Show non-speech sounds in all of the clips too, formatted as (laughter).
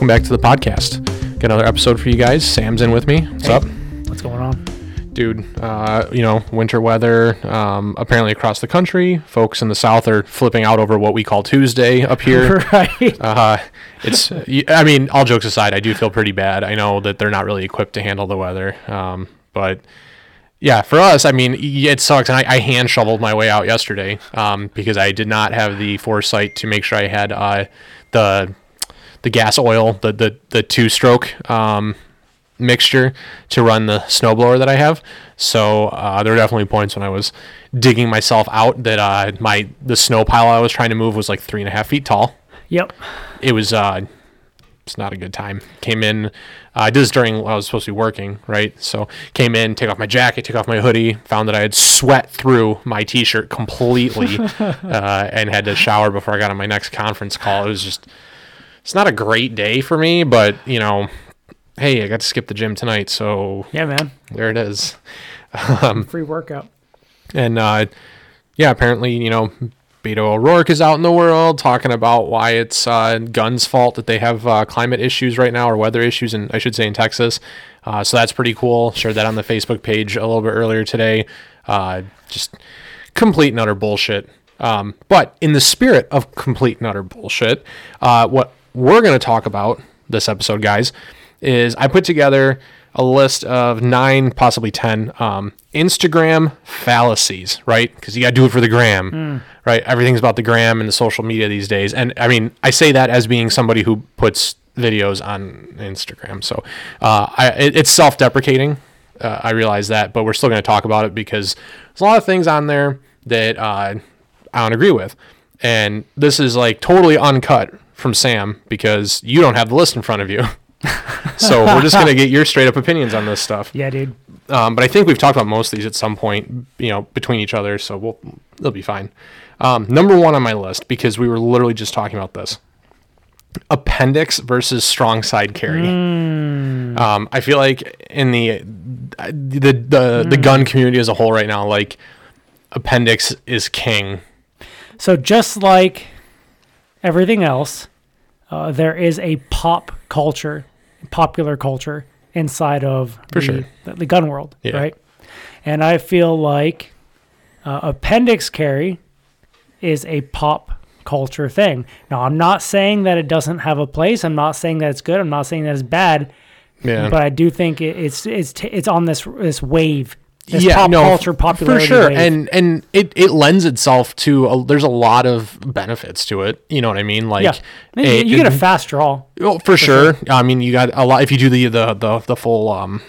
welcome back to the podcast. Got another episode for you guys. Sam's in with me. What's Hey. up, What's going on? dude? Uh, you know, winter weather. Um, apparently across the country, folks in the south are flipping out over what we call Tuesday up here. (laughs) right. Uh, it's. I mean, all jokes aside, I do feel pretty bad. I know that they're not really equipped to handle the weather. Um, but yeah, for us, I mean, it sucks. And I, I hand shoveled my way out yesterday um, because I did not have the foresight to make sure I had uh, the the gas oil, the the the two stroke um, mixture to run the snowblower that I have. So uh, there were definitely points when I was digging myself out that uh, my the snow pile I was trying to move was like three and a half feet tall Yep. it was uh it's not a good time came in uh, i did this during i was supposed to be working right so came in take off my jacket take off my hoodie found that i had sweat through my t-shirt completely (laughs) uh, and had to shower before i got on my next conference call it was just it's not a great day for me but you know hey i got to skip the gym tonight so Yeah, man. there it is (laughs) Free workout. and uh, yeah, apparently, you know, Beto O'Rourke is out in the world talking about why it's uh, guns' fault that they have uh, climate issues right now or weather issues, in, I should say, in Texas. Uh, so that's pretty cool. Shared that on the Facebook page a little bit earlier today. Uh, just complete and utter bullshit. Um, but in the spirit of complete and utter bullshit, uh, what we're going to talk about this episode, guys, is I put together a list of nine, possibly 10 um, Instagram fallacies, right? Because you got to do it for the gram, right? Everything's about the gram and the social media these days. And I mean, I say that as being somebody who puts videos on Instagram. So uh, I, it, it's self deprecating. Uh, I realize that, but we're still going to talk about it because there's a lot of things on there that uh, I don't agree with. And this is like totally uncut from Sam because you don't have the list in front of you. (laughs) so we're just going to get your straight up opinions on this stuff. Yeah, dude. Um, but I think we've talked about most of these at some point, you know, between each other. So we'll, they'll be fine. Um, number one on my list, because we were literally just talking about this appendix versus strong side carry. Um, I feel like in the the the, the gun community as a whole right now, like appendix is king. So just like everything else, uh, there is a pop culture, popular culture inside of the, sure. the, the gun world, Yeah. right? And I feel like uh, appendix carry is a pop culture thing. Now, I'm not saying that it doesn't have a place. I'm not saying that it's good. I'm not saying that it's bad. Yeah. But I do think it, it's it's t- it's on this this wave, this yeah, pop no, culture popularity for sure, wave. and and it, it lends itself to a, there's a lot of benefits to it. You know what I mean? Like, yeah, you, get a fast draw. Well, for, sure. I mean, you got a lot. If you do the the the, the full um,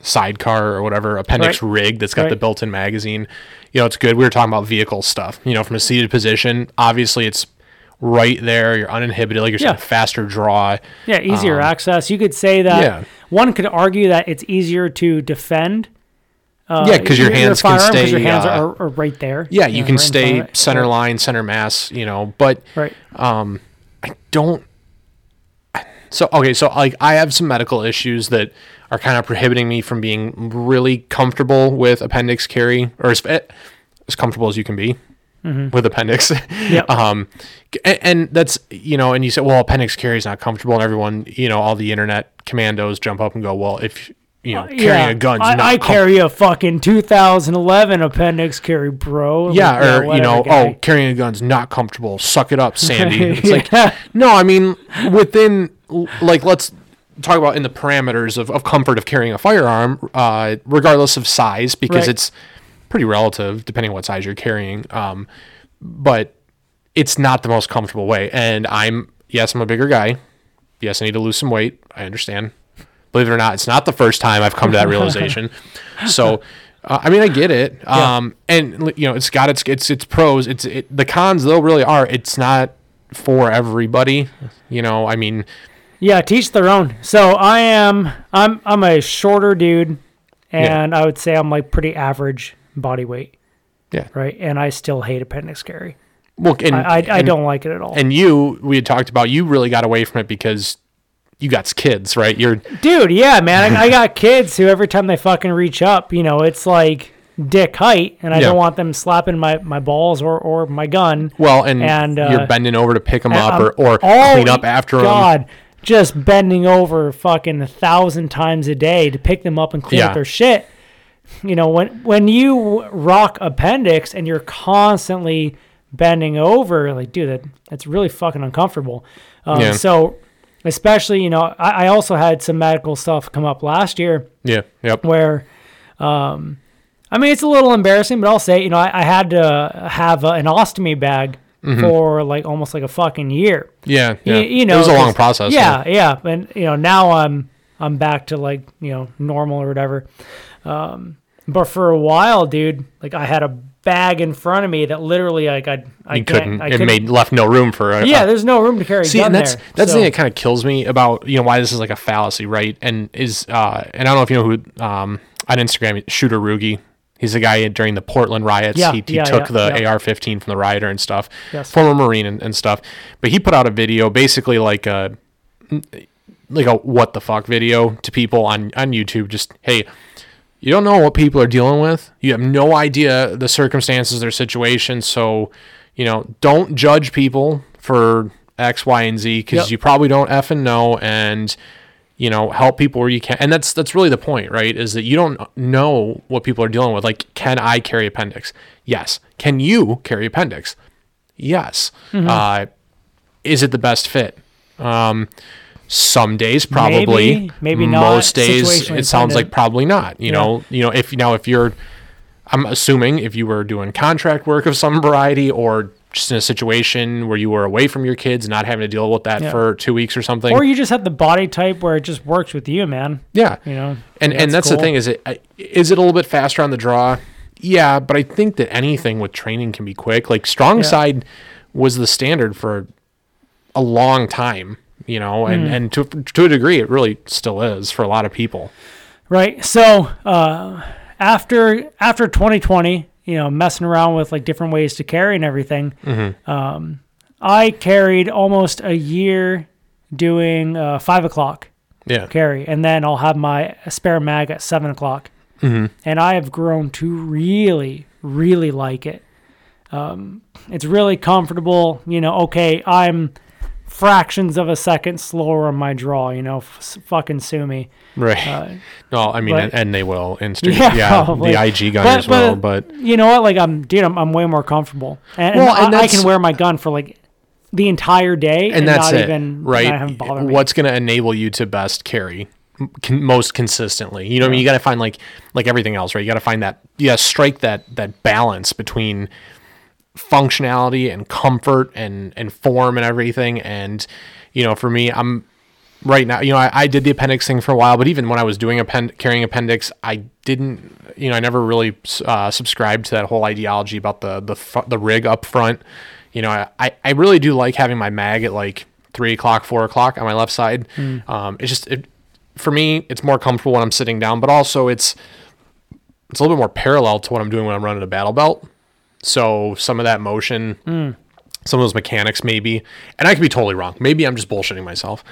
sidecar or whatever appendix Right. rig that's got the built-in magazine, you know, it's good. We were talking about vehicle stuff. You know, from a seated position, obviously it's right there. You're uninhibited. Like you're saying, faster draw. Yeah, easier access. You could say that. Um, yeah. One could argue that it's easier to defend. Uh, Yeah, 'cause your hands can 'cause your stay, hands uh, are, are right there. Yeah, you know, can right stay center Right. line, center mass. You know, but Right. um i don't so okay so like i have some medical issues that are kind of prohibiting me from being really comfortable with appendix carry or as, eh, as comfortable as you can be with appendix Yep. (laughs) um and, and that's you know and you say well appendix carry is not comfortable and everyone you know all the internet commandos jump up and go well if you know carrying yeah, a gun's I, I carry a fucking 2011 appendix carry, bro. Like, yeah, or you know, guy. oh, carrying a gun's not comfortable. Suck it up, Sandy. (laughs) It's like, no, I mean, within, like, let's talk about in the parameters of, of comfort of carrying a firearm, uh, regardless of size, because Right. it's pretty relative depending on what size you're carrying. Um, but it's not the most comfortable way. And I'm, yes, I'm a bigger guy. Yes, I need to lose some weight. I understand. Believe it or not, it's not the first time I've come to that (laughs) realization. so, uh, I mean, I get it. Um, and you know, it's got its its its pros. It's it, the cons though really are. It's not for everybody. You know, I mean, Yeah, teach their own. So I am I'm I'm a shorter dude and I would say I'm like pretty average body weight, yeah. right? And I still hate appendix carry. Well, and, I I, I don't like it at all. And you, we had talked about. You really got away from it because you got kids, right? You're Dude, yeah, man. I, I got kids who every time they fucking reach up, you know, it's like dick height, and I Yeah. don't want them slapping my, my balls or, or my gun. well, and, And, uh, you're bending over to pick them up I'm- or, or clean up after them. God, just bending over fucking a thousand times a day to pick them up and clean Yeah. up their shit. You know, when when you rock appendix and you're constantly bending over, like, dude, that that's really fucking uncomfortable. Um, Yeah. So, especially, you know, I, I also had some medical stuff come up last year Yeah. Yep. where um I mean it's a little embarrassing, but I'll say, you know, I, I had to have a, an ostomy bag for like almost like a fucking year. Yeah. Yeah. You, know, it was a long process. Yeah, yeah, and you know now I'm I'm back to like you know normal or whatever. Um, but for a while, dude, like I had a bag in front of me that literally like I I You couldn't. I it couldn't- made left no room for. A, yeah. a- There's no room to carry. See, and that's there. that's so, the thing that kind of kills me about you know why this is like a fallacy, right? And is uh, and I don't know if you know who um on Instagram Shooter Rugi. He's the guy during the Portland riots. Yeah, he, he yeah, took yeah, the yeah. AR-15 from the rioter and stuff. Yes. Former Marine and, and stuff. But he put out a video, basically like a like a what the fuck video to people on on YouTube. Just hey, you don't know what people are dealing with. You have no idea the circumstances, their situation. So, you know, don't judge people for X, Y, and Z because Yep. you probably don't effing know. And you know, help people where you can. And that's that's really the point, right? Is that you don't know what people are dealing with. Like, can I carry appendix? Yes. Can you carry appendix? Yes. Uh, is it the best fit? Um, some days probably. Maybe, maybe not. Most days it sounds like probably not. You Yeah. know, you know if now if you're, I'm assuming if you were doing contract work of some variety or just in a situation where you were away from your kids, not having to deal with that Yeah. for two weeks or something. Or you just had the body type where it just works with you, man. yeah, You know, and Yeah, and that's the thing is it is it a little bit faster on the draw? Yeah, but I think that anything with training can be quick. Like strong Yeah. side was the standard for a long time, you know, and Mm. and to to a degree it really still is for a lot of people. Right. So uh, after after 2020, you know, messing around with like different ways to carry and everything, Mm-hmm. um, I carried almost a year doing uh, five o'clock Yeah. carry, and then I'll have my spare mag at seven o'clock. Mm-hmm. And I have grown to really, really like it. Um, it's really comfortable. You know, okay, I'm fractions of a second slower on my draw. You know, f- fucking sue me. Right. Uh, no, I mean, but- and, and they will in. (laughs) Yeah, Yeah, probably. the IG gunners will, but you know what? Like I'm, dude, I'm, I'm way more comfortable, and, Well, and and I, I can wear my gun for like the entire day, and, and that's not it, even right? Not even bother me. What's going to enable you to best carry con- most consistently? You know, what I mean, you got to find like like everything else, right? You got to find that, you got to strike that that balance between functionality and comfort and and form and everything. And you know, for me, I'm right now. You know, I, I did the appendix thing for a while, but even when I was doing append- carrying appendix, I didn't. You know, I never really uh, subscribed to that whole ideology about the the the rig up front. You know, I- I, really do like having my mag at like three o'clock, four o'clock on my left side. Um, it's just it, for me, it's more comfortable when I'm sitting down, but also it's it's a little bit more parallel to what I'm doing when I'm running a battle belt. So some of that motion, some of those mechanics, maybe, and I could be totally wrong. Maybe I'm just bullshitting myself,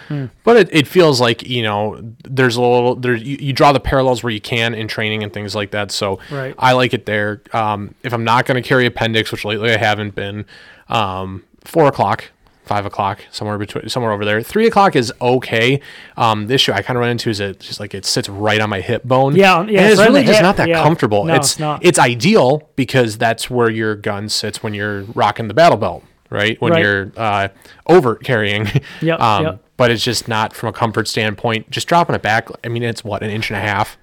but it, it feels like you know there's a little there you, you draw the parallels where you can in training and things like that. So Right. I like it there. Um, if I'm not going to carry appendix, which lately I haven't been, um, four o'clock. Five o'clock, somewhere between, somewhere over there. Three o'clock is okay. Um, the issue I kind of run into is it just like it sits right on my hip bone. Yeah, yeah, and it's it's right really just hip, not that yeah. comfortable. No, it's it's not. it's ideal because that's where your gun sits when you're rocking the battle belt, right? When Right. you're uh, overt carrying. (laughs) Yep, um, yep. But it's just not from a comfort standpoint. Just dropping it back. I mean, it's what an inch and a half.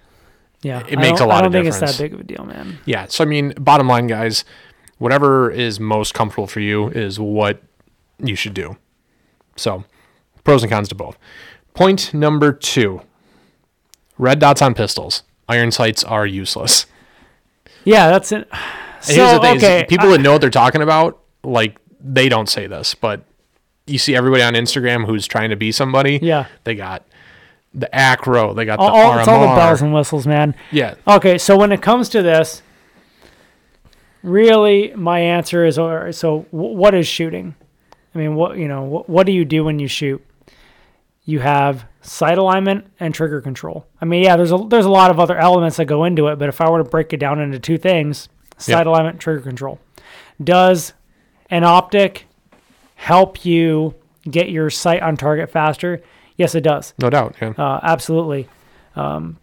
Yeah, it makes a lot I of don't think it's difference. that big of a deal, man. Yeah. So I mean, bottom line, guys, whatever is most comfortable for you is what you should do. So, pros and cons to both. Point number two: red dots on pistols. Iron sights are useless. Yeah, that's it. So here's the thing: okay, people I- that know what they're talking about, like they don't say this, but you see everybody on Instagram who's trying to be somebody. Yeah. they got the acro, they got all, the all, it's all the bells and whistles, man. yeah, Okay, so when it comes to this, really, my answer is: or so what is shooting? I mean, what you know, what, what do you do when you shoot? You have sight alignment and trigger control. I mean, yeah, there's a there's a lot of other elements that go into it, but if I were to break it down into two things, sight Yep. alignment, trigger control. Does an optic help you get your sight on target faster? Yes, it does. No doubt. Yeah. Uh, absolutely. Um,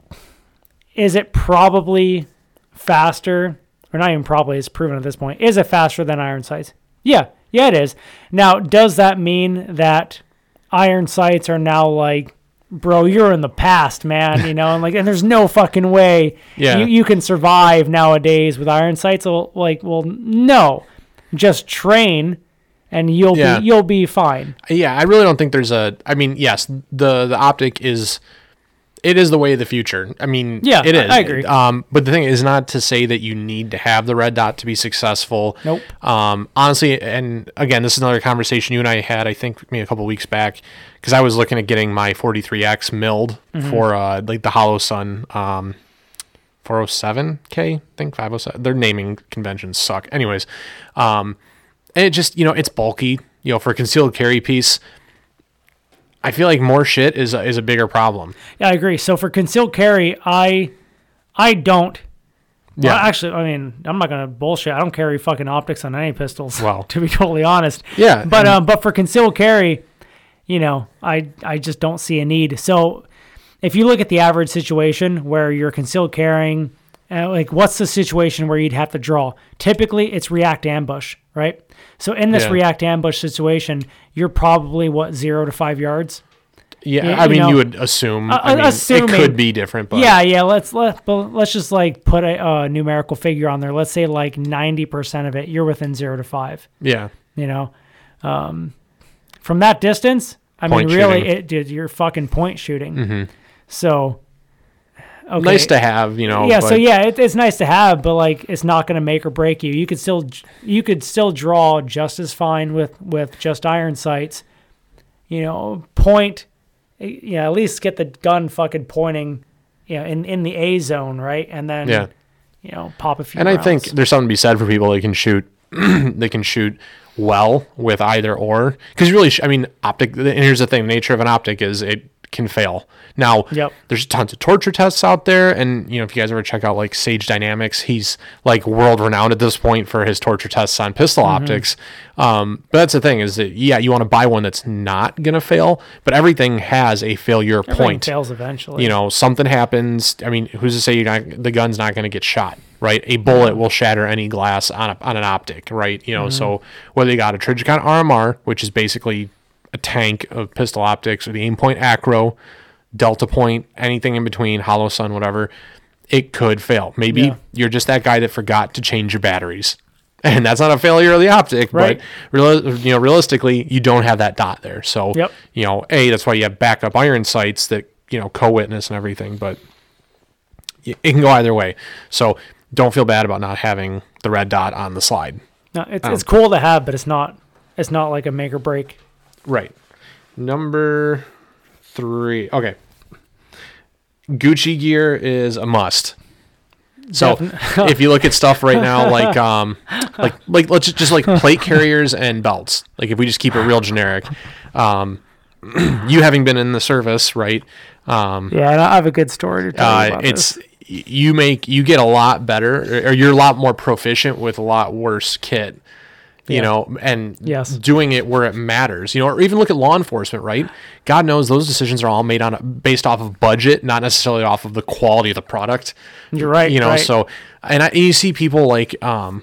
is it probably faster, or not even probably? It's proven at this point. Is it faster than iron sights? Yeah, yeah, it is. Now, does that mean that iron sights are now like, bro, you're in the past, man? You know, and like, and there's no fucking way Yeah. you, you can survive nowadays with iron sights. Well, like, well, no, just train, and you'll Yeah. be you'll be fine. Yeah, I really don't think there's a. I mean, yes, the the optic is, it is the way of the future. I mean, Yeah, it is. I- I agree. Um, but the thing is not to say that you need to have the red dot to be successful. Nope. Um, honestly, and again, this is another conversation you and I had. I think maybe a couple weeks back because I was looking at getting my 43x milled Mm-hmm. for uh like the Holosun um 407k. I think 507. Their naming conventions suck. Anyways, um, and it just you know it's bulky. You know, for a concealed carry piece. I feel like more shit is a, is a bigger problem. Yeah, I agree. So for concealed carry, I I don't. Yeah. Well, actually, I mean, I'm not gonna bullshit. I don't carry fucking optics on any pistols. (laughs) Well. to be totally honest. Yeah, But um, but for concealed carry, you know, I I just don't see a need. So if you look at the average situation where you're concealed carrying, uh, like what's the situation where you'd have to draw? Typically, it's react ambush, right? So in this Yeah. react ambush situation, you're probably what zero to five yards. Yeah, Yeah, I you mean, know, you would assume. uh, I mean, assuming- it could be different, but yeah, yeah. Let's let but let's just like put a uh, numerical figure on there. Let's say like ninety percent of it, you're within zero to five. yeah, You know, um, from that distance, I Point mean, really, shooting. it did. You're fucking point shooting. So, okay. nice to have. You know, yeah, so yeah, it, it's nice to have, but like, it's not going to make or break you. You could still, you could still draw just as fine with with just iron sights. You know, point. Yeah, at least get the gun fucking pointing. You know, in in the A zone, right, and then Yeah. you know, pop a few. And I think there's something to be said for people that can shoot. (clears throat) they can shoot well with either or because really, sh- I mean, optic. And here's the thing: nature of an optic is it can fail. Now, Yep. there's tons of torture tests out there, and you know, if you guys ever check out like Sage Dynamics, he's like world renowned at this point for his torture tests on pistol Mm-hmm. optics. Um, but that's the thing is that yeah, you want to buy one that's not gonna fail, but everything has a failure Everything point fails eventually. you know something happens i mean who's to say you're not the gun's not going to get shot right a bullet will shatter any glass on, a, on an optic right you know so whether you got a Trijicon rmr which is basically a tank of pistol optics or the Aimpoint acro delta point anything in between Holosun whatever it could fail maybe Yeah. you're just that guy that forgot to change your batteries (laughs) and that's not a failure of the optic Right. but real, you know realistically you don't have that dot there so Yep. you know a that's why you have backup iron sights that you know co-witness and everything but it can go either way so don't feel bad about not having the red dot on the slide no, it's it's cool to have, but it's not it's not like a make or break. Right. Number three. Okay. Gucci gear is a must. So (laughs) if you look at stuff right now like um like like let's just, just like plate carriers and belts. Like if we just keep it real generic. Um (clears throat) you having been in the service right? Um Yeah, and I have a good story to tell you uh, about it's this. you make you get a lot better or you're a lot more proficient with a lot worse kit you Yeah. know and Yes. doing it where it matters you know or even look at law enforcement right god knows those decisions are all made on a, based off of budget not necessarily off of the quality of the product You're right. you know right. so and I, you see people like um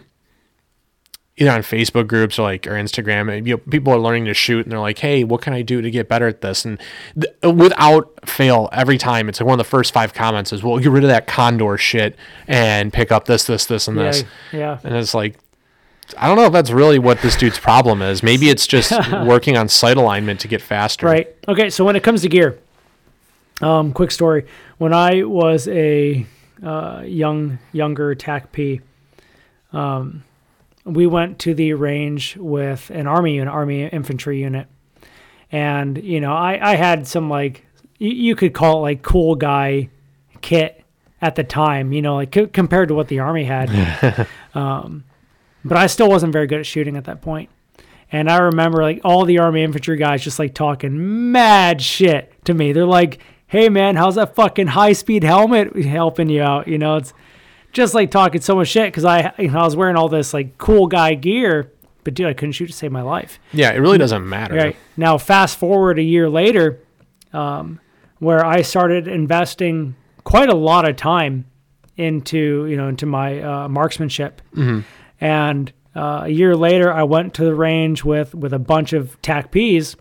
either on facebook groups or like or instagram and, you know people are learning to shoot and they're like hey what can i do to get better at this and th- without fail every time it's like one of the first five comments is well get rid of that condor shit and pick up this this this and yeah, this yeah. and it's like i don't know if that's really what this dude's problem is maybe it's just (laughs) working on sight alignment to get faster Right. Okay. So when it comes to gear, um, quick story. When I was a uh, young younger TACP, um, we went to the range with an army unit, army infantry unit, and you know I I had some like you, you could call it like cool guy kit at the time, you know, like c- compared to what the army had. (laughs) um, but I still wasn't very good at shooting at that point. And I remember like all the army infantry guys just like talking mad shit to me. They're like, "Hey man, how's that fucking high speed helmet helping you out?" You know, it's just like talking so much shit because I you know I was wearing all this like cool guy gear, but dude, I couldn't shoot to save my life. yeah it really doesn't matter Right now, fast forward a year later, um, where I started investing quite a lot of time into you know into my uh, marksmanship, and uh, a year later I went to the range with with a bunch of TACPs,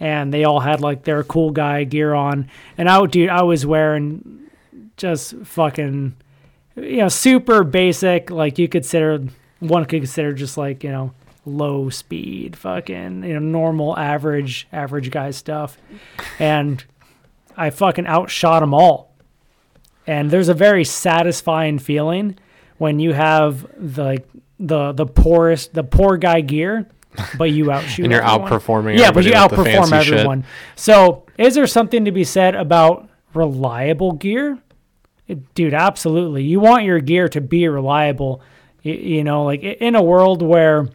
and they all had like their cool guy gear on, and I dude I was wearing just fucking you know super basic like you consider one could consider just like you know low speed fucking you know normal average average guy stuff. And i fucking outshot them all. And there's a very satisfying feeling when you have the like the the poorest the poor guy gear but you outshoot (laughs) And you're everyone. outperforming yeah but you everybody with the outperform fancy shit. everyone so is there something to be said about reliable gear it- dude absolutely you want your gear to be reliable you, you know like in a world where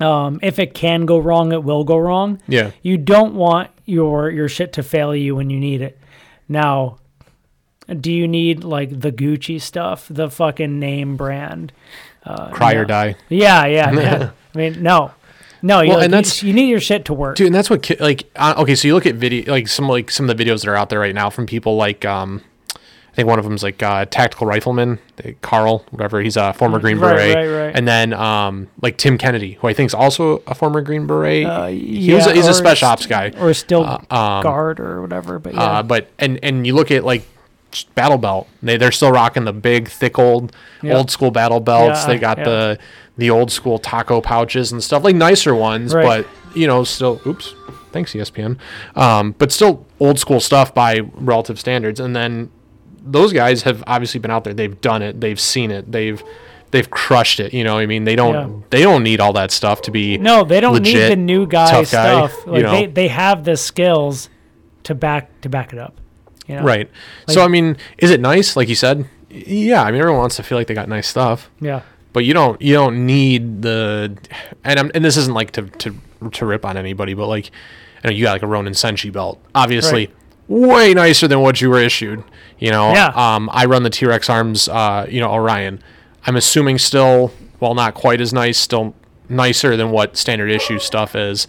um, if it can go wrong it will go wrong Yeah. you don't want your your shit to fail you when you need it now do you need like the gucci stuff the fucking name brand? Crye or die. yeah yeah (laughs) man. i mean no. No you, Well, like, and that's- you need your shit to work. Dude and that's what ki- like uh, okay so you look at video like some like some of the videos that are out there right now from people like um i think one of them's like uh tactical rifleman uh, carl whatever he's a former green Right, beret. right, right. and then um like tim kennedy who i think is also a former green beret. Uh, he was a, yeah, he's a special st- ops guy. or still Uh, um, guard or whatever but yeah. Uh, but and and you look at like battle belt they, they're still rocking the big thick old old school battle belts Yeah, they got yeah. the the old school taco pouches and stuff like nicer ones Right. but you know still oops thanks espn um, but still old school stuff by relative standards and then those guys have obviously been out there they've done it they've seen it they've they've crushed it you know i mean they don't Yeah. they don't need all that stuff to be No, they don't need the new guy guy, stuff. you know. they, they have the skills to back to back it up. You know? right. So i mean is it nice like you said? Yeah i mean everyone wants to feel like they got nice stuff. Yeah. but you don't you don't need the and I'm, and this isn't like to to to rip on anybody but like you know you got like a Ronin Senshi belt. Obviously way nicer than what you were issued you know? Yeah. um I run the T-Rex arms uh you know Orion. I'm assuming still well not quite as nice still nicer than what standard issue stuff is.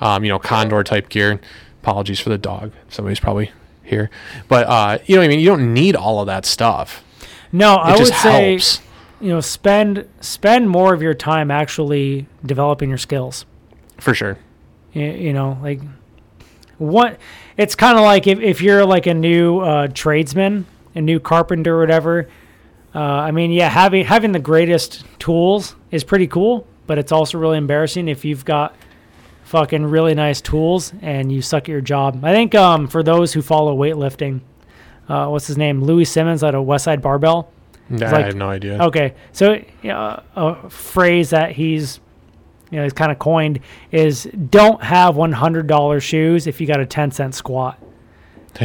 Um you know Condor type gear. Apologies for the dog. Somebody's probably here but uh you know what I mean you don't need all of that stuff No, it I would say helps you know spend spend more of your time actually developing your skills. for sure You, you know, like what it's kind of like if, if you're like a new uh, tradesman, a new carpenter or whatever. Uh, I mean, yeah, having having the greatest tools is pretty cool, but it's also really embarrassing if you've got fucking really nice tools and you suck at your job. I think um, for those who follow weightlifting, uh, what's his name, Louie Simmons out of Westside Barbell. Nah, like- I have no idea Okay, so uh, a phrase that he's, you know, he's kind of coined is "Don't have one hundred dollar shoes if you got a ten cent squat." (laughs)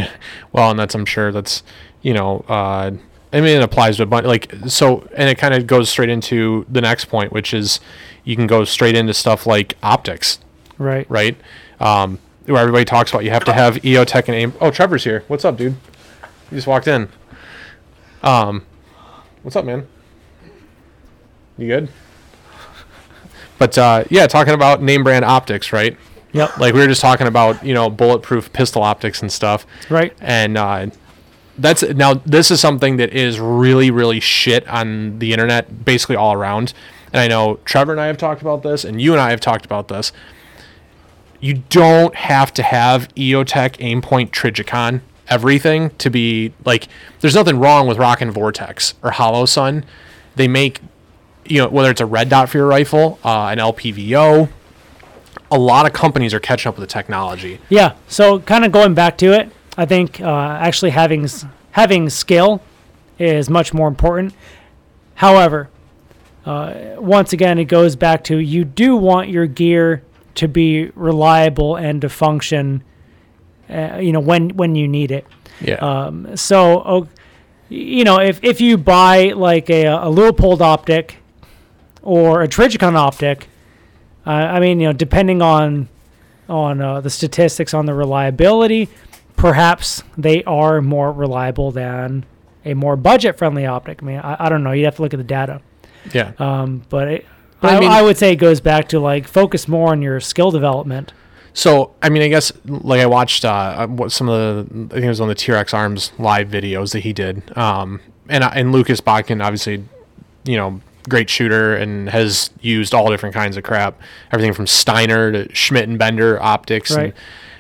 Well, and that's I'm sure that's you know uh, I mean it applies to a bunch like so, and it kind of goes straight into the next point, which is you can go straight into stuff like optics, Right. right? Um, where everybody talks about you have to have EOTech and aim. Oh, Trevor's here. What's up, dude? You just walked in. Um, what's up, man? You good? But uh, yeah, talking about name brand optics, right? Yep. Like we were just talking about, you know, bulletproof pistol optics and stuff Right. and uh, that's now this is something that is really really shit on the internet basically all around and i know trevor and i have talked about this and you and i have talked about this you don't have to have eotech aimpoint Trijicon everything to be like there's nothing wrong with rockin' vortex or Holosun they make you know whether it's a red dot for your rifle uh, an lpvo a lot of companies are catching up with the technology Yeah. So kind of going back to it, I think uh, actually having having skill is much more important. However, uh, once again, it goes back to you do want your gear to be reliable and to function. Uh, you know when when you need it. yeah Um, so, oh, you know, if, if you buy like a, a Leupold optic or a Trijicon optic, uh, I mean, you know, depending on on uh, the statistics on the reliability, perhaps they are more reliable than a more budget friendly optic. I mean, I, I don't know. You'd have to look at the data. yeah Um, but it, But I I, mean- I would say it goes back to like focus more on your skill development. So I mean, I guess like I watched uh, what some of the I think it was on the T-Rex Arms live videos that he did, um, and and Lucas Botkin obviously, you know, great shooter and has used all different kinds of crap, everything from Steiner to Schmidt and Bender optics Right. and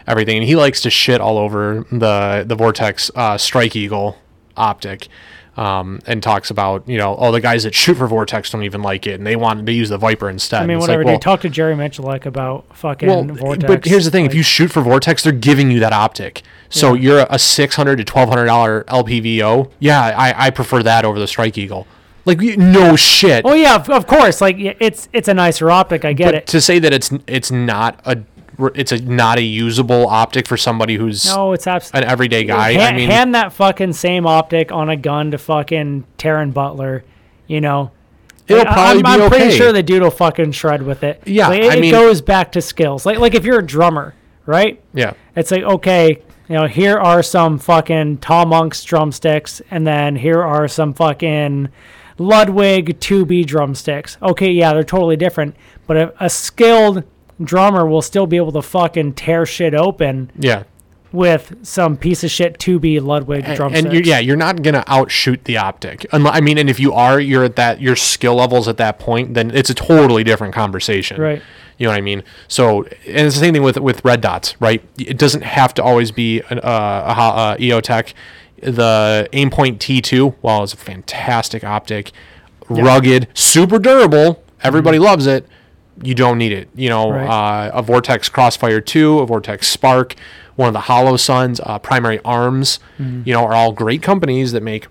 everything, and he likes to shit all over the the Vortex uh, Strike Eagle optic. Um, and talks about you know oh the guys that shoot for Vortex don't even like it and they want to use the Viper instead. I mean, whatever. like, well, dude, talk to Jerry Mitchell like about fucking well, Vortex. but here's the thing: if you shoot for Vortex, they're giving you that optic. So you're a six hundred to twelve hundred dollar LPVO. Yeah, I, I prefer that over the Strike Eagle. Like no shit. Oh yeah, of, of course. Like it's it's a nicer optic. I get but it. to say that it's it's not a it's a not a usable optic for somebody who's No, it's absolutely. an everyday guy. hand, I mean, hand that fucking same optic on a gun to fucking Taran Butler. You know. it'll Like, probably I'm, be I'm okay. pretty sure the dude will fucking shred with it. Yeah, Like, it, I it goes back to skills. Like like if you're a drummer, right? yeah, It's like okay, you know, here are some fucking Tom Monk's drumsticks, and then here are some fucking Ludwig 2B drumsticks. Okay, yeah, they're totally different, but a, a skilled drummer will still be able to fucking tear shit open yeah. with some piece of shit 2B Ludwig And- and you're, yeah, you're not gonna outshoot the optic. I mean, and if you are, you're at that your skill levels at that point, then it's a totally different conversation. Right. You know what I mean? So, and it's the same thing with with red dots, right? It doesn't have to always be an, uh, a, ho- uh, EOTech. The Aimpoint T2, while it's a fantastic optic, rugged, super durable, everybody loves it. You don't need it. You know. Right. uh, a Vortex Crossfire 2, a Vortex SPARC, one of the Holosuns, uh, Primary Arms, Mm-hmm. you know, are all great companies that make,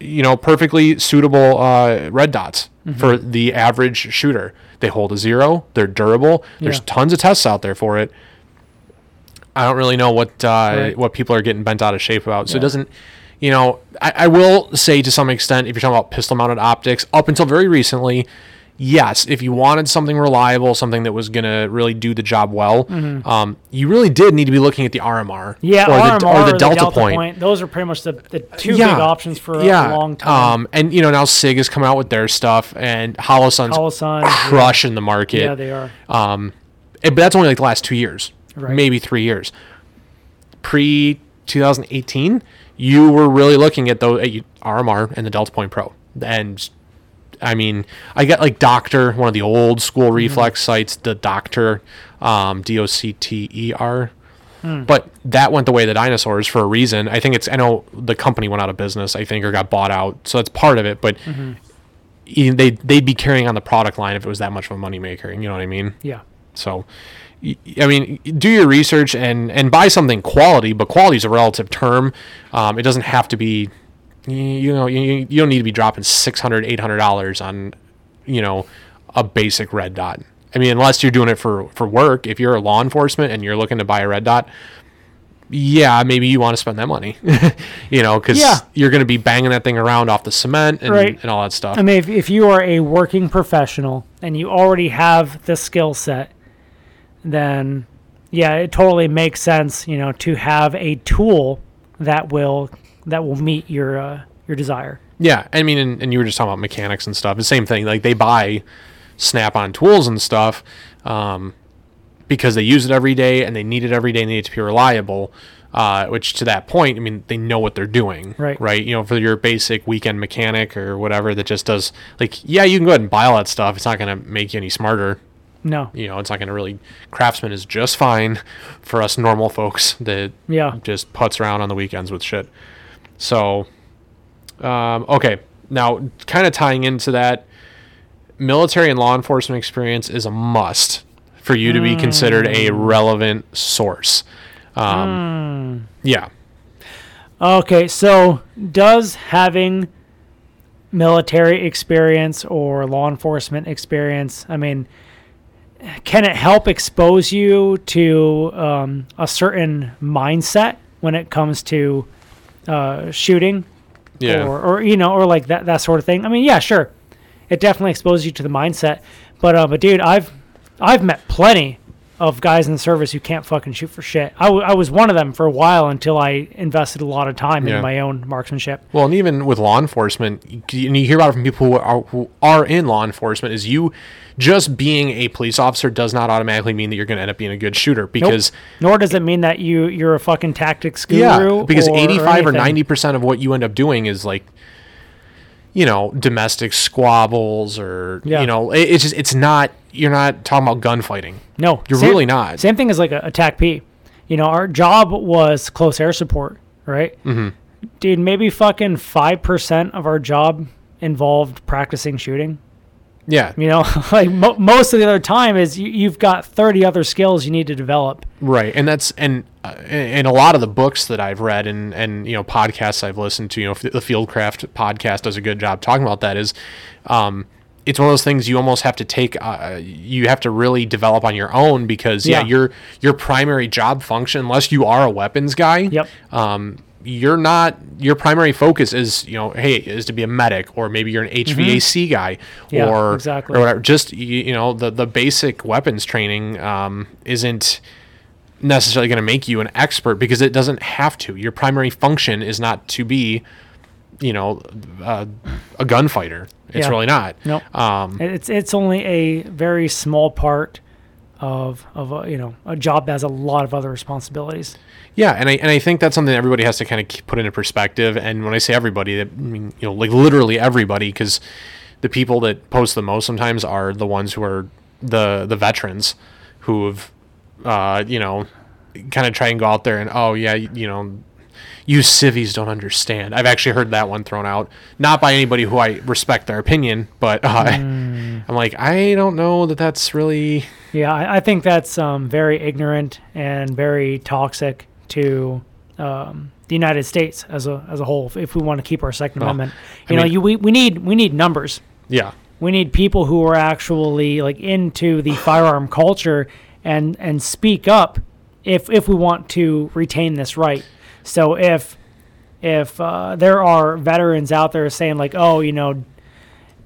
you know, perfectly suitable uh, red dots Mm-hmm. for the average shooter. They hold a zero, they're durable. There's Yeah. tons of tests out there for it. I don't really know what uh, Right. what people are getting bent out of shape about. So it doesn't, you know, I, I will say to some extent, if you're talking about pistol mounted optics, up until very recently, yes, if you wanted something reliable, something that was going to really do the job well, um, you really did need to be looking at the RMR Mm-hmm. yeah, or, RMR the, or the Delta, point. Those are pretty much the, the two Yeah, big options for a long time. Um, and you know now Sig has come out with their stuff, and Holosun's Holosun, yeah. the market. yeah, they are. Um, but that's only like the last two years, Right. maybe three years. Pre 2018, you were really looking at those at RMR and the Delta Point Pro, and I mean, I got like Docter, one of the old school Mm-hmm. reflex sites, the Docter, um, D O C T E R. Hmm. But that went the way of the dinosaurs for a reason. I think it's. I know the company went out of business. I think or got bought out, so that's part of it. But Mm-hmm. they they'd be carrying on the product line if it was that much of a moneymaker. You know what I mean? Yeah. So, I mean, do your research and and buy something quality. But quality is a relative term. Um, it doesn't have to be. You know, you, you don't need to be dropping 600 800 dollars on, you know, a basic red dot. I mean, unless you're doing it for for work. If you're a law enforcement and you're looking to buy a red dot, yeah, maybe you want to spend that money. (laughs) you know, because Yeah. you're going to be banging that thing around off the cement and, Right. and all that stuff. I mean, if, if you are a working professional and you already have the skill set, then yeah, it totally makes sense, you know, to have a tool that will that will meet your uh, your desire. Yeah, I mean, and, and you were just talking about mechanics and stuff. The same thing. Like they buy Snap-on tools and stuff um, because they use it every day and they need it every day and they need it to be reliable. Uh, which to that point, I mean, they know what they're doing, Right. Right. You know, for your basic weekend mechanic or whatever that just does like, yeah, you can go ahead and buy all that stuff. It's not going to make you any smarter. No. You know, it's not going to really. Craftsman is just fine (laughs) for us normal folks that Yeah. just putts around on the weekends with shit. So, um, okay, now kind of tying into that, military and law enforcement experience is a must for you to be considered a relevant source. Um, Yeah, Okay, so does having military experience or law enforcement experience, I mean, can it help expose you to um, a certain mindset when it comes to uh, shooting yeah, or, or you know or like that that sort of thing? I mean, yeah, sure, it definitely exposes you to the mindset, but uh, but dude, I've I've met plenty of guys in the service who can't fucking shoot for shit. I, w- I was one of them for a while until I invested a lot of time Yeah. in my own marksmanship. Well, and even with law enforcement, you, and you hear about it from people who are, who are in law enforcement, is you just being a police officer does not automatically mean that you're going to end up being a good shooter Nope. because Nor does it mean that you you're a fucking tactics guru. yeah, because or, 85 or anything. 90 percent of what you end up doing is like you know domestic squabbles or Yeah. you know it, it's just it's not you're not talking about gunfighting. No, You're same- really not. Same thing as like a TACP. You know, our job was close air support, right? Mm-hmm. Dude, maybe fucking five percent of our job involved practicing shooting. Yeah, You know, (laughs) like mo- most of the other time is you, you've got thirty other skills you need to develop. Right, and that's and uh, and a lot of the books that I've read and and you know podcasts I've listened to, you know, the Fieldcraft podcast does a good job talking about that. Is, um, it's one of those things you almost have to take. Uh, you have to really develop on your own because yeah, Yeah. your your primary job function, unless you are a weapons guy, Yep. um, you're not your primary focus is you know hey is to be a medic or maybe you're an HVAC guy Mm-hmm. Yeah, or exactly. or whatever. Just you, you know the the basic weapons training um, isn't necessarily going to make you an expert because it doesn't have to. Your primary function is not to be you know uh, a gunfighter. It's Yeah. really not. Nope. Um, It's it's only a very small part of of a, you know a job that has a lot of other responsibilities. Yeah, and I and I think that's something that everybody has to kind of put into perspective. And when I say everybody, that I mean you know like literally everybody, because the people that post the most sometimes are the ones who are the the veterans who have uh, you know kind of try and go out there and oh yeah you know you civvies don't understand. I've actually heard that one thrown out, not by anybody who I respect their opinion, but uh, I'm like I don't know that that's really Yeah, I, I think that's um, very ignorant and very toxic to um, the United States as a as a whole. If, we want to keep our Second Amendment, you know, you we, we need we need numbers. yeah We need people who are actually like into the firearm culture and and speak up if if we want to retain this right. So if if uh, there are veterans out there saying like, oh, you know,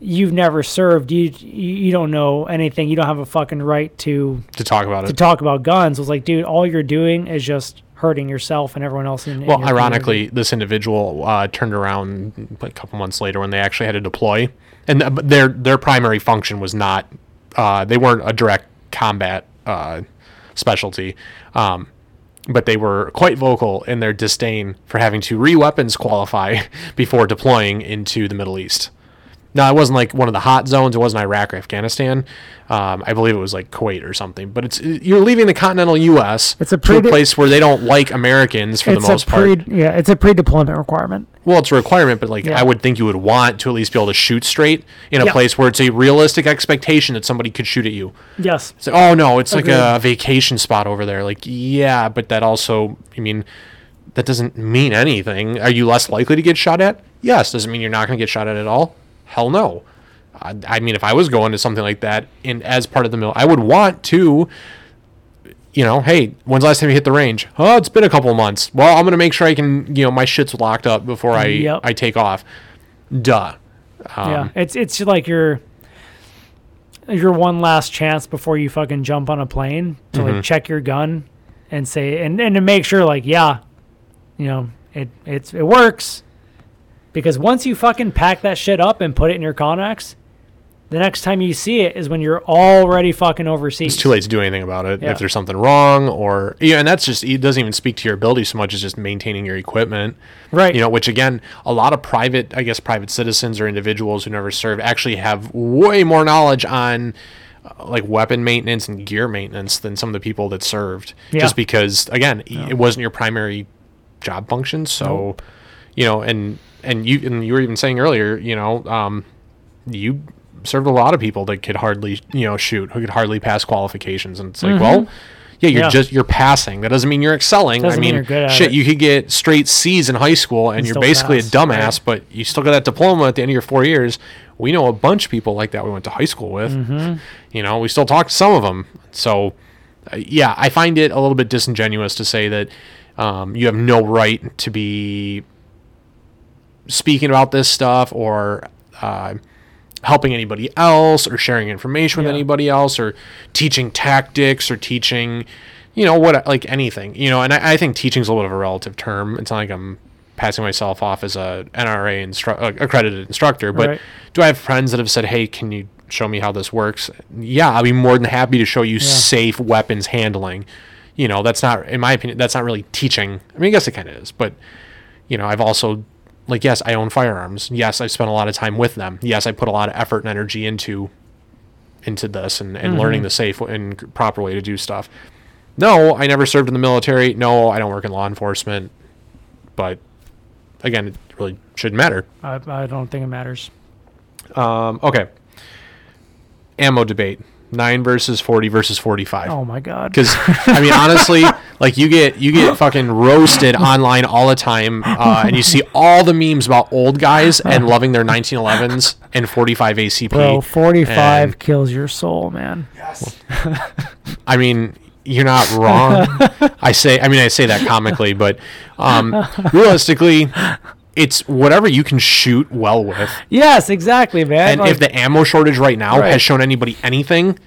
you've never served, you you don't know anything, you don't have a fucking right to to talk about to it. To talk about guns. I was like, dude, all you're doing is just hurting yourself and everyone else in. in Well, your ironically, community. this individual uh, turned around a couple months later when they actually had to deploy, and th- their their primary function was not uh, they weren't a direct combat uh, specialty, um, but they were quite vocal in their disdain for having to re-weapons qualify (laughs) before deploying into the Middle East. Now, it wasn't like one of the hot zones. It wasn't Iraq or Afghanistan. Um, I believe it was like Kuwait or something. But it's you're leaving the continental U.S. It's a to a place where they don't like Americans for the most a pre part. yeah, it's a pre-deployment requirement. Well, it's a requirement, but like Yeah. I would think you would want to at least be able to shoot straight in a Yeah. place where it's a realistic expectation that somebody could shoot at you. Yes. So, oh no, it's like a vacation spot over there. Like, yeah, but that also, I mean, that doesn't mean anything. Are you less likely to get shot at? Yes. Does it mean you're not going to get shot at at all? Hell no. I, I mean, if I was going to something like that in as part of the mill, I would want to. You know, hey, when's the last time you hit the range? Oh, it's been a couple of months. Well, I'm gonna make sure I can, you know, my shit's locked up before I Yep. I take off. Duh. Um, yeah, it's it's like your your one last chance before you fucking jump on a plane to Mm-hmm. like check your gun and say and and to make sure like yeah, you know it it's it works because once you fucking pack that shit up and put it in your Connex, the next time you see it is when you're already fucking overseas. it's too late to do anything about it Yeah. if there's something wrong or yeah and that's just it doesn't even speak to your ability so much as just maintaining your equipment Right. you know which again a lot of private i guess private citizens or individuals who never served actually have way more knowledge on uh, like weapon maintenance and gear maintenance than some of the people that served Yeah. just because again it wasn't your primary job function so Nope. you know and and you and you were even saying earlier you know um you served a lot of people that could hardly you know shoot who could hardly pass qualifications and it's like well yeah you're Mm-hmm. Yeah. just you're passing that doesn't mean you're excelling Doesn't i mean mean you're good at shit it. you could get straight c's in high school and, And you're basically pass, a dumbass right. but you still got that diploma at the end of your four years we know a bunch of people like that we went to high school with Mm-hmm. you know we still talk to some of them so uh, yeah i find it a little bit disingenuous to say that um, you have no right to be speaking about this stuff or uh, helping anybody else or sharing information with Yeah. anybody else or teaching tactics or teaching, you know, what like anything, you know. And I, I think teaching is a little bit of a relative term. It's not like I'm passing myself off as a NRA instru- uh, accredited instructor, but Right. do I have friends that have said, "Hey, can you show me how this works?" Yeah, I'll be more than happy to show you safe weapons handling. You know, that's not, in my opinion, that's not really teaching. I mean, I guess it kind of is, but you know, I've also, like, yes, I own firearms. Yes, I've spent a lot of time with them. Yes, I put a lot of effort and energy into into this and, and learning the safe and proper way to do stuff. No, I never served in the military. No, I don't work in law enforcement. But again, it really shouldn't matter. I, I don't think it matters. Um, okay. Ammo debate. Nine versus forty versus forty-five. Oh my god. Because I mean, honestly, (laughs) like you get you get fucking roasted (laughs) online all the time, uh, and you see all the memes about old guys and (laughs) loving their 1911s and 45 ACP. Bro, 45 And, kills your soul, man. Yes. I mean, you're not wrong. I say, I mean, I say that comically, but um, realistically, it's whatever you can shoot well with. Yes, exactly, man. And Like, if the ammo shortage right now Right. has shown anybody anything,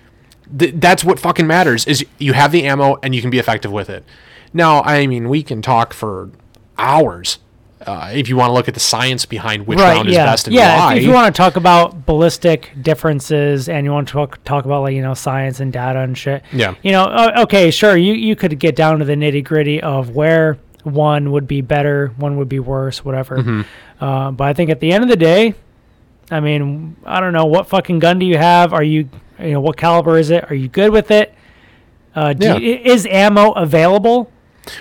th- that's what fucking matters is you have the ammo and you can be effective with it. Now, I mean, we can talk for hours uh, if you want to look at the science behind which right, round yeah, is best and yeah. why. If, if you want to talk about ballistic differences and you want to talk talk about like you know science and data and shit, Yeah. you know, uh, okay, sure, you you could get down to the nitty gritty of where one would be better, one would be worse, whatever. Mm-hmm. Uh, but I think at the end of the day, I mean, I don't know what fucking gun do you have? Are you you know what caliber is it? Are you good with it? Uh, Yeah. you, is ammo available?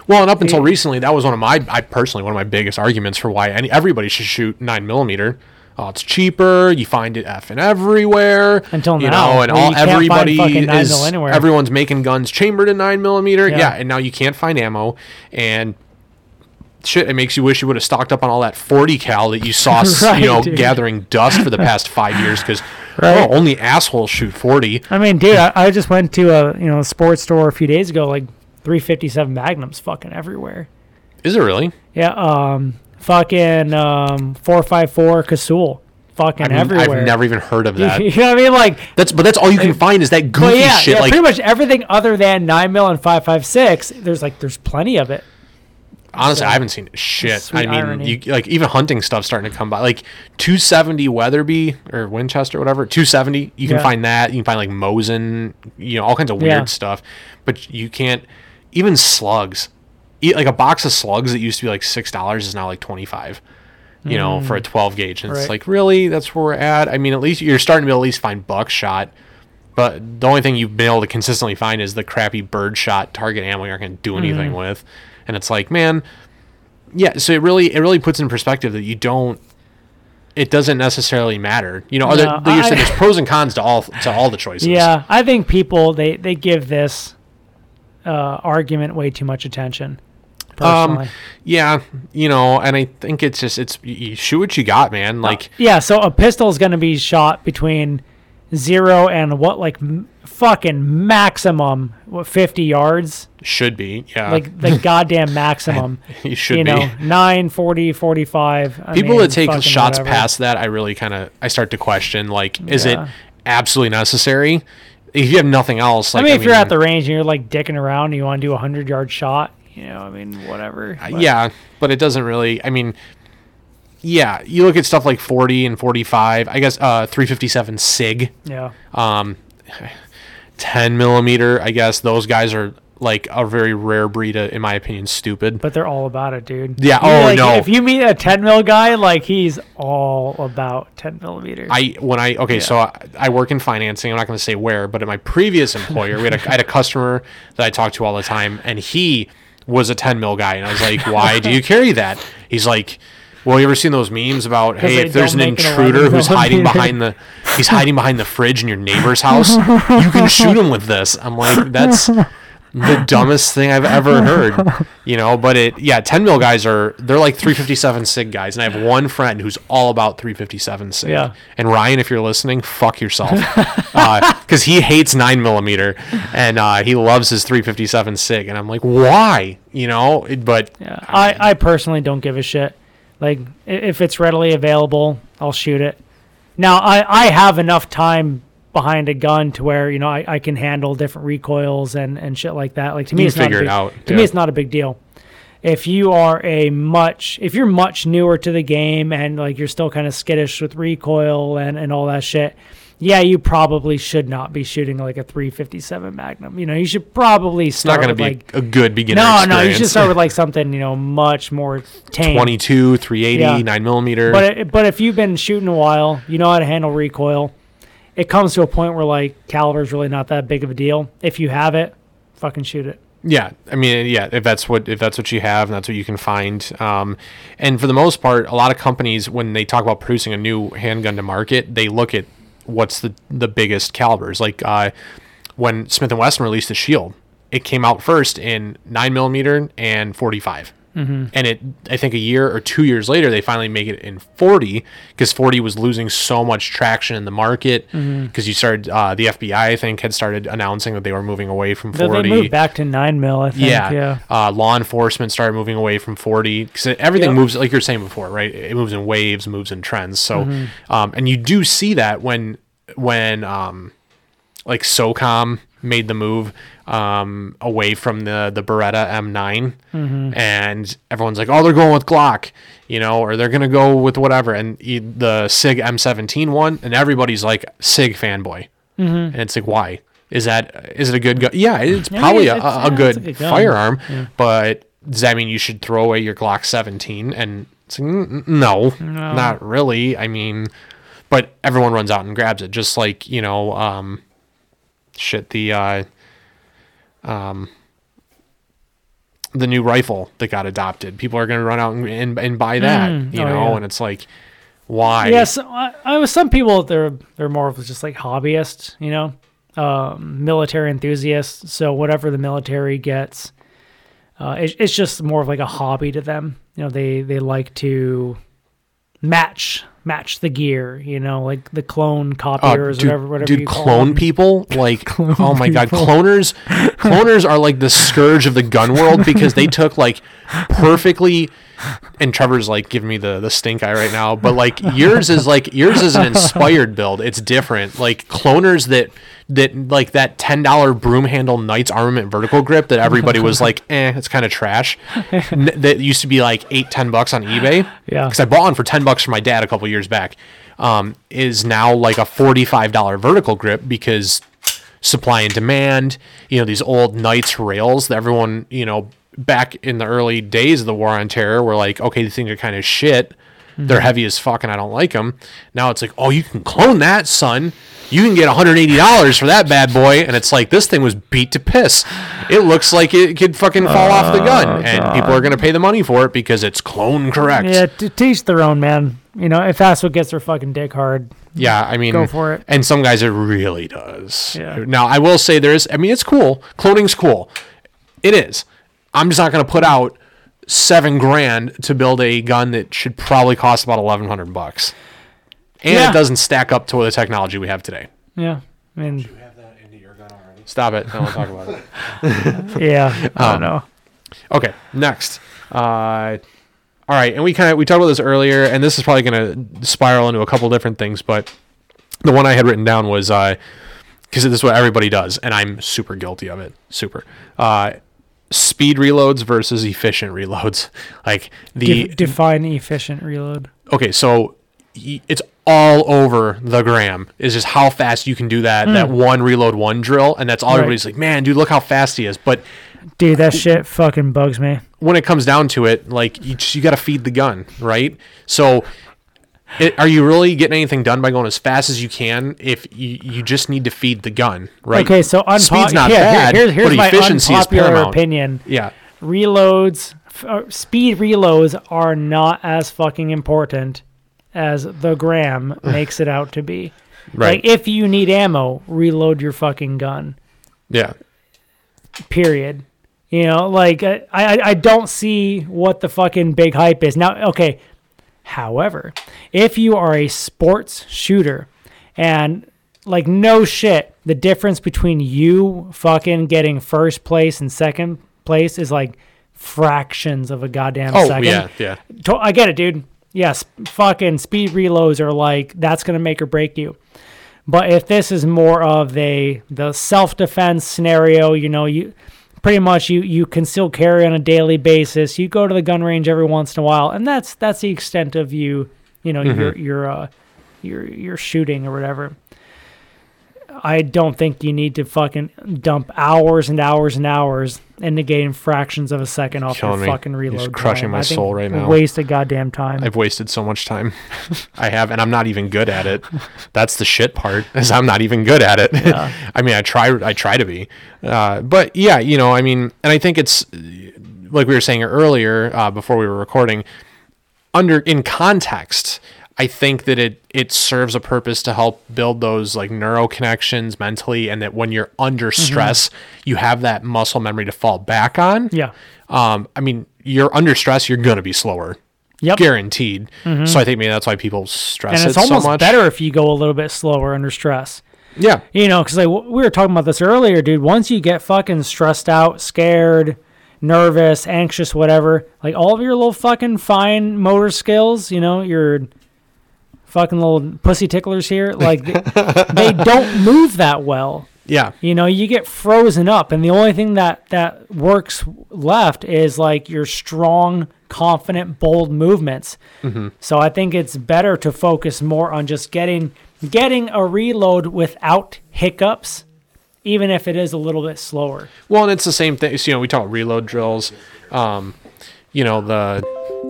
Well, and up until recently, that was one of my, I personally, one of my biggest arguments for why any everybody should shoot nine millimeter. Oh, it's cheaper. You find it effing everywhere. Until you now, know, and where all you everybody fucking 9 is everyone's making guns chambered in nine millimeter. Yeah. Yeah. and now you can't find ammo, and shit, it makes you wish you would have stocked up on all that forty cal that you saw, (laughs) Right, you know, dude. gathering dust for the past (laughs) five years because Right. oh, only assholes shoot forty. I mean, dude, I, I just went to a you know sports store a few days ago, like 357 Magnums, fucking everywhere. Is it really? Yeah, um, fucking um, 454 Casull, fucking I mean, everywhere. I've never even heard of (laughs) that. you know what I mean? Like, That's but that's all you can find is that goofy yeah, shit. yeah like pretty much everything other than 9 mil and 556. There's like there's plenty of it. Honestly, So, I haven't seen shit. I mean, you like even hunting stuff starting to come by. Like 270 Weatherby or Winchester, whatever. 270, you can Yeah. find that. You can find like Mosin, you know, all kinds of weird Yeah. stuff. But you can't even slugs. Eat like a box of slugs that used to be like six dollars is now like 25. You know, for a 12 gauge. And it's Mm. Like really, that's where we're at. I mean, at least you're starting to at least find buckshot. But the only thing you've been able to consistently find is the crappy birdshot target ammo you're not going to do anything Mm-hmm. with. And it's like, man, yeah. So it really, it really puts in perspective that you don't. It doesn't necessarily matter, you know. Other, No, like you're saying, there's (laughs) pros and cons to all to all the choices. Yeah, I think people they they give this uh, argument way too much attention. Personally. Um, yeah, you know, and I think it's just it's you- shoot what you got, man. Like Yeah, so a pistol is going to be shot between zero and what, like fucking maximum, what, 50 yards? should be, yeah. Like the (laughs) goddamn maximum. (laughs) you should you be. know, 9, 40, 45. I People mean, that take shots whatever. past that, I really kind of I start to question. Like, is Yeah. it absolutely necessary? If you have nothing else, like I mean, if you're at the range and you're like dicking around and you want to do a 100 yard shot, you know, I mean, whatever. Uh, But- yeah, but it doesn't really. I mean, yeah, you look at stuff like 40 and 45. I guess uh, 357 Sig, Yeah. um, 10 millimeter. I guess those guys are like a very rare breed, of, in my opinion, stupid. But they're all about it, dude. Yeah, You, oh, like, no. If you meet a 10 mil guy, like he's all about 10 millimeter. I when I okay, so I, I work in financing. I'm not going to say where, but at my previous employer, we had a, I had a customer that I talked to all the time, and he was a 10 mil guy, and I was like, "Why do you carry that?" He's like, "Well, you ever seen those memes about hey, if there's an don't make an intruder who's (laughs) hiding millimeter." behind the he's hiding behind the fridge in your neighbor's house, you can shoot him with this." I'm like, "That's." the dumbest thing I've ever heard, you know. But it, yeah, 10 mil guys are they're like 357 sig guys, and I have one friend who's all about 357 sig. Yeah. And Ryan, if you're listening, fuck yourself, (laughs) because he hates nine millimeter, and uh, he loves his 357 sig, and I'm like, why, you know? But Yeah, I, I personally don't give a shit. Like, if it's readily available, I'll shoot it. Now I I have enough time behind a gun to where you know I, I can handle different recoils and and shit like that. Like to me, You it's not a it big, out, To yeah. me, it's not a big deal. If you are a much if you're much newer to the game and like you're still kind of skittish with recoil and and all that shit. Yeah, you probably should not be shooting like a 357 Magnum. You know, you should probably It's not start going to be like a good beginner no, experience. no. You should start with like (laughs) something you know much more tame. 22, 380, Yeah. 9 millimeter. But it, but if you've been shooting a while, you know how to handle recoil. It comes to a point where like caliber's really not that big of a deal. If you have it, fucking shoot it. Yeah, I mean, yeah, if that's what if that's what you have and that's what you can find, um, and for the most part, a lot of companies when they talk about producing a new handgun to market, they look at what's the the biggest calibers. Like uh, when Smith and Wesson released the Shield, it came out first in nine millimeter and forty and it I think a year or two years later they finally make it in forty because forty was losing so much traction in the market because you started uh, the FBI I think had started announcing that they were moving away from forty. they moved back to nine mil, I think. Yeah. Yeah. Uh, law enforcement started moving away from 40 because everything Yep. moves like you're saying before, right? It moves in waves, moves in trends. So, Mm-hmm. um, and you do see that when when um, like SOCOM made the move um, away from the the Beretta M9, Mm-hmm. and everyone's like, oh, they're going with Glock, you know, or they're gonna go with whatever, and the Sig M17 one, and everybody's like Sig fanboy, Mm-hmm. and it's like, why? Is that is it a good gun? Yeah, it's Yeah, probably a, it's- a, yeah, a it's good a good firearm, but does that mean you should throw away your Glock 17? And it's like, "Mm, mm, no, not really. I mean, but everyone runs out and grabs it, just like you know, um, shit, the uh, um, the new rifle that got adopted. People are going to run out and, and, and buy that, Mm, you oh, know, yeah. and it's like, why? Yes, I, I was some people they're they're more of just like hobbyists, you know, um, military enthusiasts. So whatever the military gets, uh, it, it's just more of like a hobby to them. You know, they they like to match match the gear. You know, like the clone Uh, copiers, dude, whatever whatever dude clone people? (laughs) Like Clone oh my god cloners (laughs) cloners are like the scourge of the gun world because they took like perfectly and trevor's like giving me the the stink eye right now but like yours is like yours is an inspired build. It's different. Like cloners that that like that $10 broom handle Knight's Armament vertical grip that everybody was like (laughs) eh it's kind of trash. N- that used to be like 8 10 bucks on ebay. Yeah. because I bought one for ten bucks for my dad a couple years back. Um, is now like a forty-five dollar vertical grip because supply and demand. You know these old Knights rails that everyone you know back in the early days of the War on Terror were like, okay, these things are kind of shit. They're heavy as fuck, and I don't like them. Now it's like, oh, you can clone that, son. You can get $180 for that bad boy, and it's like this thing was beat to piss. It looks like it could fucking fall off the gun, and people are gonna pay the money for it because it's clone correct. Yeah, to teach their own, man. You know, if that's what gets their fucking dick hard. Yeah, I mean, Go for it. And some guys, it really does. Yeah. Now, I will say there is. I mean, it's cool. Cloning's cool. It is. I'm just not going to put out seven grand to build a gun that should probably cost about eleven hundred bucks, and Yeah. it doesn't stack up to the technology we have today. Yeah, I mean, Stop it. I don't want to talk about it. (laughs) yeah, I Um, don't know. Okay, next. Uh, all right, and we kind of we talked about this earlier, and this is probably going to spiral into a couple different things, but the one I had written down was because this is what everybody does, and I'm super guilty of it. Super. Uh, speed reloads versus efficient reloads. (laughs) Like the Def- define efficient reload. okay, so it's all over the gram. Is just how fast you can do that that one reload one drill, and that's all Hmm. Everybody's like, man, dude, look how fast he is. But Dude, that shit fucking bugs me. when it comes down to it, like you, you got to feed the gun, right? So, it, are you really getting anything done by going as fast as you can if you, you just need to feed the gun, right? Okay, so unpo- speed's not here, here- bad, here's here's but my efficiency is unpopular paramount. opinion. Yeah, Reloads, uh, speed reloads are not as fucking important as the gram (sighs) makes it out to be. right. Like if you need ammo, reload your fucking gun. yeah, period. You know, like uh, I, I I don't see what the fucking big hype is now. Okay, however, if you are a sports shooter, and like no shit, the difference between you fucking getting first place and second place is like fractions of a goddamn Oh second. yeah, yeah. I get it, dude. yes, fucking speed reloads are like that's gonna make or break you. But if this is more of the the self defense scenario, you know, you pretty much you you can still carry on a daily basis. You go to the gun range every once in a while, and that's that's the extent of you, you know, your your uh, your your shooting or whatever. I don't think you need to fucking dump hours and hours and hours into getting fractions of a second off Killing your me. fucking You're reload. just crushing time. my I think soul right now. Waste of goddamn time. I've wasted so much time. (laughs) (laughs) I have, and I'm not even good at it. That's the shit part. Is I'm not even good at it. (laughs) I mean, I try. I try to be, uh, but yeah, you know, I mean, and I think it's like we were saying earlier uh, before we were recording. Under in context, I think that it it serves a purpose to help build those like neural connections mentally, and that when you're under stress, you have that muscle memory to fall back on. yeah. Um, I mean, you're under stress, you're gonna be slower Yep. guaranteed. So I think maybe that's why people stress and it's it almost so much. better if you go a little bit slower under stress. Yeah, You know, because like we were talking about this earlier, dude. Once you get fucking stressed out, scared, nervous, anxious, whatever, like all of your little fucking fine motor skills, you know, your fucking little pussy ticklers here, (laughs) like they, they don't move that well. yeah, You know, you get frozen up, and the only thing that that works left is like your strong, confident, bold movements. So I think it's better to focus more on just getting getting a reload without hiccups, even if it is a little bit slower. Well, and it's the same thing. So, you know, we talk about reload drills. Um, you know, the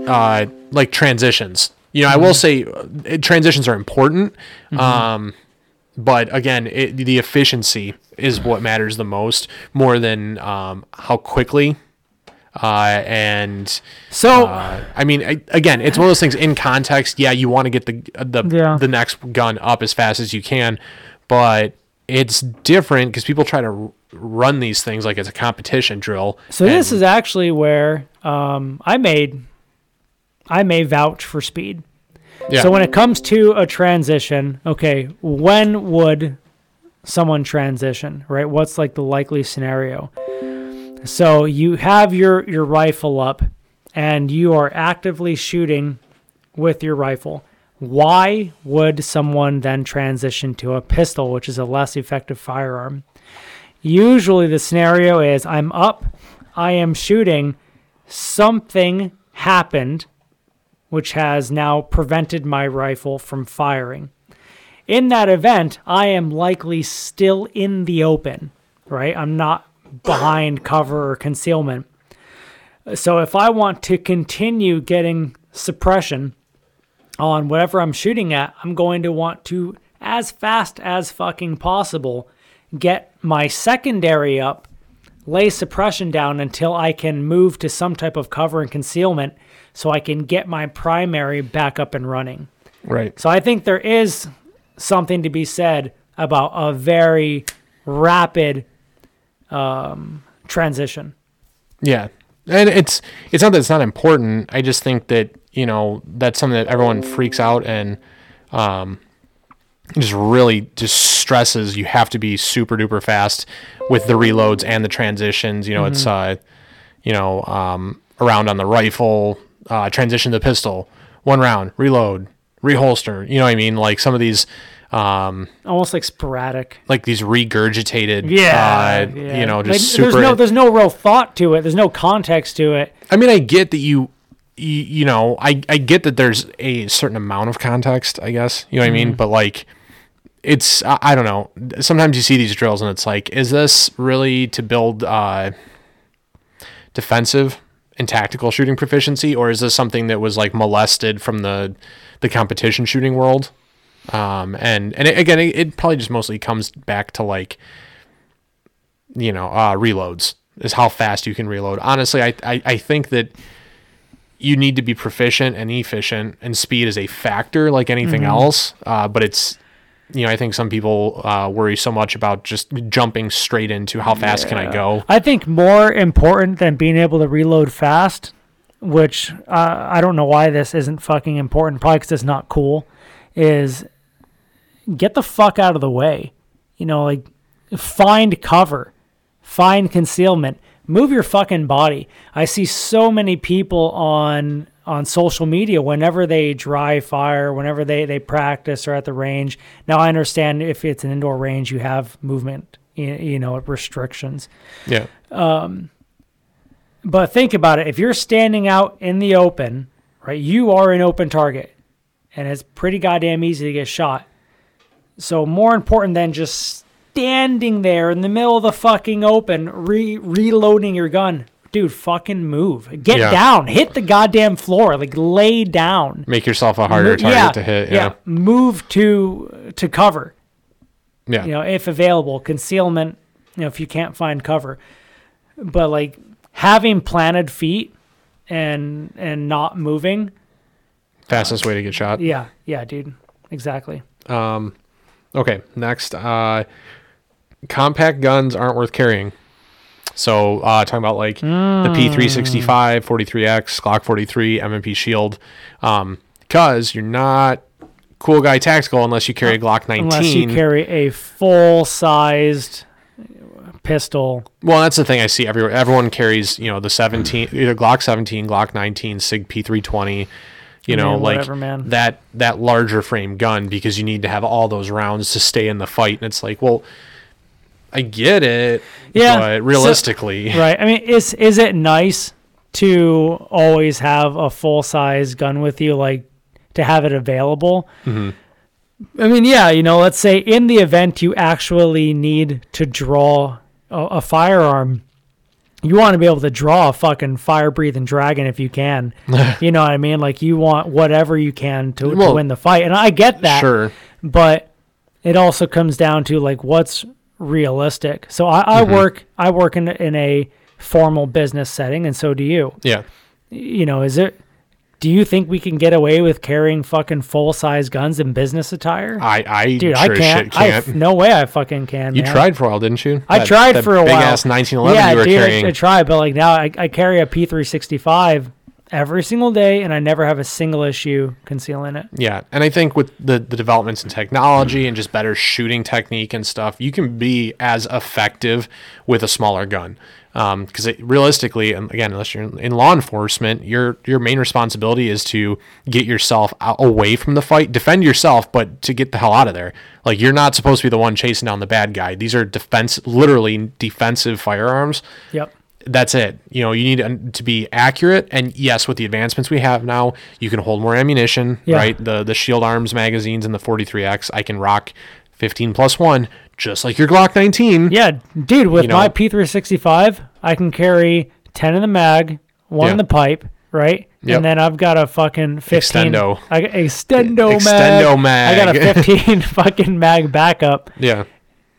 uh, like transitions. You know, I will say uh, transitions are important. Um, but again, it, the efficiency is what matters the most, more than um, how quickly. Uh, and So Uh, I mean, I, again, it's one of those things in context. Yeah, you want to get the the Yeah. the next gun up as fast as you can, but it's different because people try to r- run these things like it's a competition drill. So this is actually where um, I made I may vouch for speed. Yeah, So when it comes to a transition, okay, when would someone transition, right? What's like the likely scenario? So you have your your rifle up and you are actively shooting with your rifle. Why would someone then transition to a pistol, which is a less effective firearm? Usually the scenario is I'm up, I am shooting, something happened which has now prevented my rifle from firing. In that event, I am likely still in the open, right? I'm not behind cover or concealment. So if I want to continue getting suppression on whatever I'm shooting at, I'm going to want to, as fast as fucking possible, get my secondary up, lay suppression down until I can move to some type of cover and concealment so I can get my primary back up and running. right. So I think there is something to be said about a very rapid um, transition. Yeah, and it's it's not that it's not important. I just think that you know that's something that everyone freaks out and um, just really just stresses. You have to be super duper fast with the reloads and the transitions. You know, it's uh, you know um, around on the rifle, uh, transition to pistol, one round, reload, reholster. You know what I mean? Like some of these. Um, Almost like sporadic. like these regurgitated, Yeah, uh, yeah. you know, Like, just super. There's no, there's no real thought to it. There's no context to it. I mean, I get that you, you, you know, I, I get that there's a certain amount of context, I guess, you know what I mean? But like, it's, I, I don't know. Sometimes you see these drills and it's like, is this really to build, uh, defensive and tactical shooting proficiency, or is this something that was like molested from the, the competition shooting world? Um, and, and it, again, it, it probably just mostly comes back to like, you know, uh, reloads is how fast you can reload. Honestly, I, I, I think that you need to be proficient and efficient, and speed is a factor like anything else. Uh, but it's, you know, I think some people uh, worry so much about just jumping straight into how fast can I go. I think more important than being able to reload fast, which uh, I don't know why this isn't fucking important, probably because it's not cool, is get the fuck out of the way. You know, like find cover, find concealment, move your fucking body. I see so many people on on social media whenever they dry fire, whenever they they practice or at the range. Now I understand if it's an indoor range, you have movement, you, you know, restrictions. Yeah. Um, But think about it. If you're standing out in the open, right, you are an open target, and it's pretty goddamn easy to get shot. So more important than just standing there in the middle of the fucking open, re- reloading your gun, dude. Fucking move. Get Yeah. down. Hit the goddamn floor. Like lay down. Make yourself a harder Mo- target to hit. Yeah. Move to to cover Yeah. you know, if available, concealment, you know, if you can't find cover. But like having planted feet and and not moving, Fastest way to get shot. yeah, yeah, dude. Exactly. Um okay, next. Uh, compact guns aren't worth carrying. So, uh, talking about like the P365, 43X, Glock 43, M&P Shield, um, because you're not cool guy tactical unless you carry a Glock 19. Unless you carry a full sized pistol. well, that's the thing I see everywhere. Everyone carries, you know, the 17, either Glock 17, Glock 19, Sig P320. You know, Man, like whatever, man. that that larger frame gun because you need to have all those rounds to stay in the fight. And it's like, well, I get it, Yeah, but so- realistically, (laughs) Right. I mean, is is it nice to always have a full size gun with you, like to have it available? Mm-hmm. I mean, yeah, you know, let's say in the event you actually need to draw a, a firearm, you want to be able to draw a fucking fire breathing dragon if you can. (laughs) you know what I mean? Like you want whatever you can to, to win the fight, and I get that sure, but it also comes down to like what's realistic. So I, I Mm-hmm. work I work in in a formal business setting, and so do you. yeah, You know, is it? Do you think we can get away with carrying fucking full size guns in business attire? I, I Dude, sure I can't. can't. I no way I fucking can. you man. tried for a while, didn't you? I That- tried that for a big while. ass 1911 yeah, you were dude, I- carrying. I, tried, but like now I, I carry a P365 every single day, and I never have a single issue concealing it. Yeah, and I think with the the developments in technology and just better shooting technique and stuff, you can be as effective with a smaller gun. Um, because it realistically, and again, unless you're in law enforcement, your your main responsibility is to get yourself out, away from the fight, defend yourself, but to get the hell out of there. Like you're not supposed to be the one chasing down the bad guy. These are defense, literally defensive firearms Yep. That's it. You know, you need to- be accurate. And yes, with the advancements we have now, you can hold more ammunition, Yeah. right? The the Shield Arms magazines and the 43X, I can rock 15 plus one, just like your Glock 19. Yeah, dude, with You know- my P365, I can carry 10 in the mag, one in the pipe, right? Yep. And then I've got a fucking 15. Extendo. I got extendo, Extendo mag. I got a 15 (laughs) fucking mag backup. Yeah.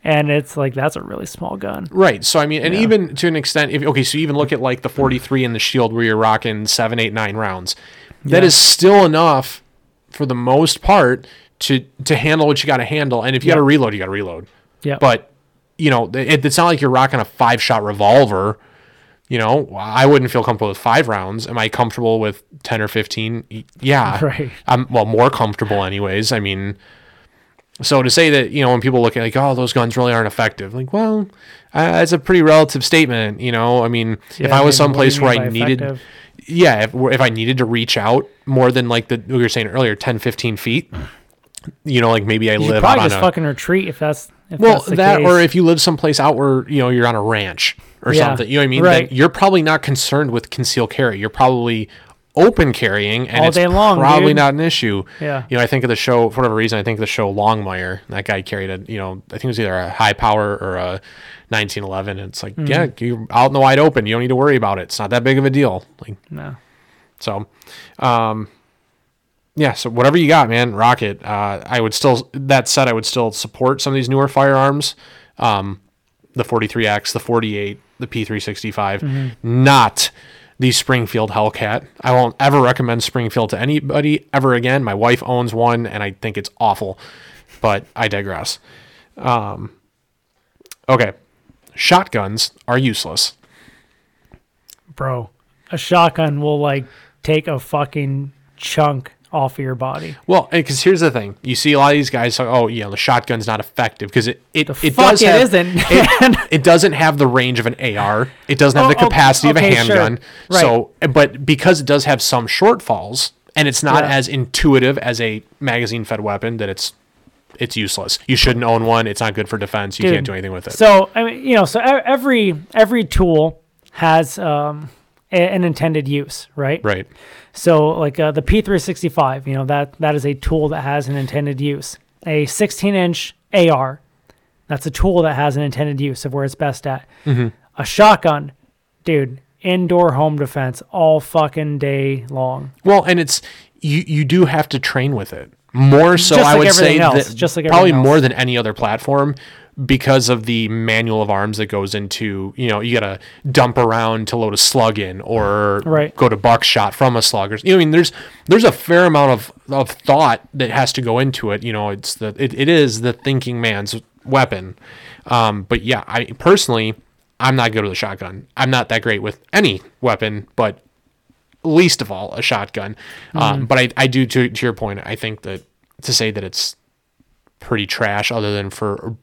And it's like, that's a really small gun. Right. So I mean, and even to an extent, if okay, so you even look at like the 43 and the Shield where you're rocking seven, eight, nine rounds. That Yeah. is still enough for the most part to to handle what you got to handle. And if you got to reload, you got to reload. Yeah. But you know, it, it's not like you're rocking a five shot revolver. You know, I wouldn't feel comfortable with five rounds. Am I comfortable with ten or fifteen? Yeah, (laughs) Right. I'm well more comfortable, anyways. I mean, so to say that you know when people look at like, oh, those guns really aren't effective, like, well, uh, it's a pretty relative statement. You know, I mean, if I was someplace where I needed, effective? yeah, if, if I needed to reach out more than like the what you were saying earlier, 10, 15 feet. You know, like maybe I You live probably just a fucking retreat if that's if well, that's the that case. or if you live someplace out where you know you're on a ranch or Yeah, something, you know what I mean. right. Then you're probably not concerned with concealed carry. You're probably open carrying, and All it's day long, probably dude. not an issue. Yeah. You know, I think of the show for whatever reason. I think of the show Longmire. That guy carried a, you know, I think it was either a high power or a 1911. And it's like, yeah, Mm-hmm. you're out in the wide open. You don't need to worry about it. It's not that big of a deal. Like, no. so, um, yeah. So whatever you got, man, rock it. Uh, I would still. That said, I would still support some of these newer firearms. Um, the 43X, the 48, the P365, not the Springfield Hellcat. I won't ever recommend Springfield to anybody ever again. My wife owns one, and I think it's awful. But I digress. Um, okay, shotguns are useless. Bro, a shotgun will like take a fucking chunk off of your body. Well, because here's the thing: you see a lot of these guys "Oh, yeah, the shotgun's not effective because it it, it fuck does it have, isn't, It, (laughs) it doesn't have the range of an AR. It doesn't have Oh, the oh, capacity okay, of a sure. handgun. Right. So, but because it does have some shortfalls, and it's not Yeah. as intuitive as a magazine-fed weapon, that it's it's useless. You shouldn't own one. It's not good for defense. You Dude, can't do anything with it. So I mean, you know, so every every tool has um, an intended use, right? right. So like uh, the P365, you know that that is a tool that has an intended use. A 16 inch AR, that's a tool that has an intended use of where it's best at. Mm-hmm. A shotgun, dude, indoor home defense all fucking day long. Well, and it's you you do have to train with it more so. Just I would say else, that just like probably everything more than any other platform because of the manual of arms that goes into you know you gotta dump around to load a slug in or Right. go to buckshot from a slugger. you know, I mean there's there's a fair amount of, of thought that has to go into it you know it's the it, it is the thinking man's weapon um, but yeah I personally I'm not good with a shotgun I'm not that great with any weapon but least of all a shotgun. Mm-hmm. Um, but I, I do to, to your point. I think that to say that it's pretty trash, other than for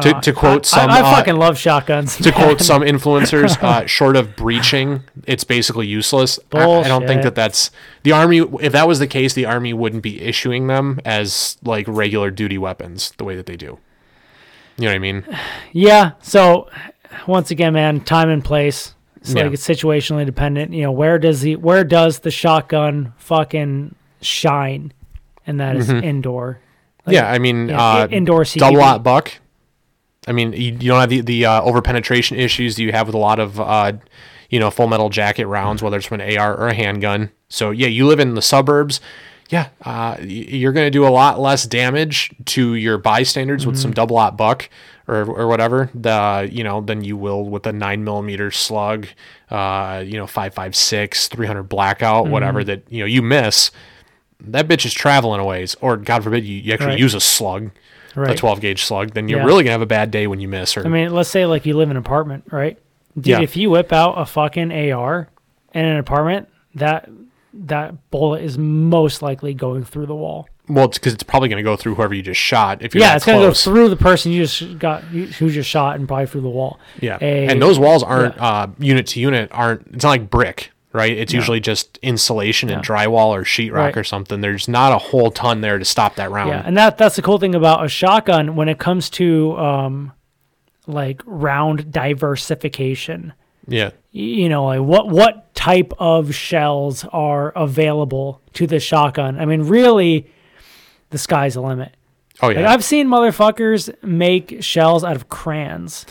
to, to quote Uh, I, some I, uh, fucking love shotguns. to quote some influencers, (laughs) uh, short of breaching, it's basically useless. I, I don't think that that's the army. If that was the case, the army wouldn't be issuing them as like regular duty weapons the way that they do. You know what I mean? (sighs) Yeah. So once again, man, time and place. It's Yeah. like it's situationally dependent. You know, where does the where does the shotgun fucking shine? And that is indoor. Like, yeah, I mean, yeah, uh, indoor double aught buck. I mean, you, you don't have the the uh, over penetration issues that you have with a lot of uh, you know full metal jacket rounds, whether it's from an AR or a handgun. So yeah, you live in the suburbs. Yeah, uh, you're going to do a lot less damage to your bystanders with some Mm-hmm. double aught buck or, or whatever the you know than you will with a nine millimeter slug, uh, you know five five six, three hundred blackout, whatever Mm-hmm. that you know you miss. That bitch is traveling a ways, or God forbid you, you actually Right. use a slug a 12 gauge slug, then you're Yeah. really gonna have a bad day when you miss. Or I mean, let's say like you live in an apartment, right? Dude, Yeah. if you whip out a fucking AR in an apartment, that that bullet is most likely going through the wall. well, it's because it's probably gonna go through whoever you just shot. If you're Yeah, it's gonna go through the person you just got, who just shot, and probably through the wall. Yeah, A- and those walls aren't uh, unit to unit. Aren't it's not like brick, right? It's usually just insulation and drywall or sheetrock Right. or something. There's not a whole ton there to stop that round. Yeah, and that that's the cool thing about a shotgun when it comes to um, like round diversification. yeah. You know, like what what type of shells are available to the shotgun? I mean, really, the sky's the limit. Oh Like yeah. I've seen motherfuckers make shells out of crayons.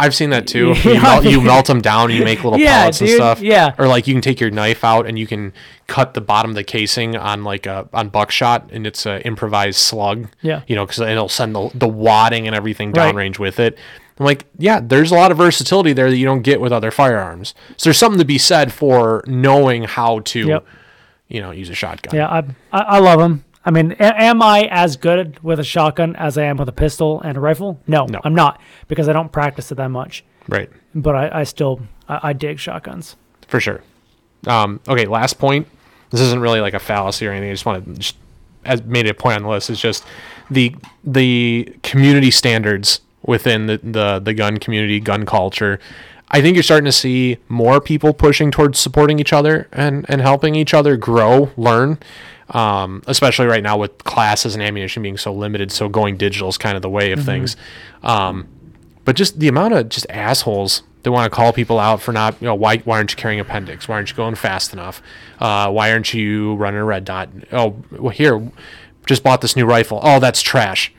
I've seen that too. (laughs) You, melt, you melt them down, you make little (laughs) Yeah, pellets and stuff. yeah. Or like you can take your knife out and you can cut the bottom of the casing on like a on buckshot, and it's an improvised slug. Yeah. You know, because it'll send the the wadding and everything Right. downrange with it. I'm like, yeah, there's a lot of versatility there that you don't get with other firearms. So there's something to be said for knowing how to, Yep. you know, use a shotgun. Yeah, I I, I love them. I mean, a- am I as good with a shotgun as I am with a pistol and a rifle? No, No. I'm not because I don't practice it that much. Right. But I, I still I, I dig shotguns. for sure. Um, okay, last point. This isn't really like a fallacy or anything. I just want to just as made it a point on the list is just the the community standards within the, the the gun community, gun culture. I think you're starting to see more people pushing towards supporting each other and, and helping each other grow, learn. Um, especially right now with classes and ammunition being so limited, so going digital is kind of the way of things. Um, but just the amount of just assholes that want to call people out for not, you know, why why aren't you carrying appendix? Why aren't you going fast enough? Uh, why aren't you running a red dot? Oh, well, here, just bought this new rifle. Oh, that's trash.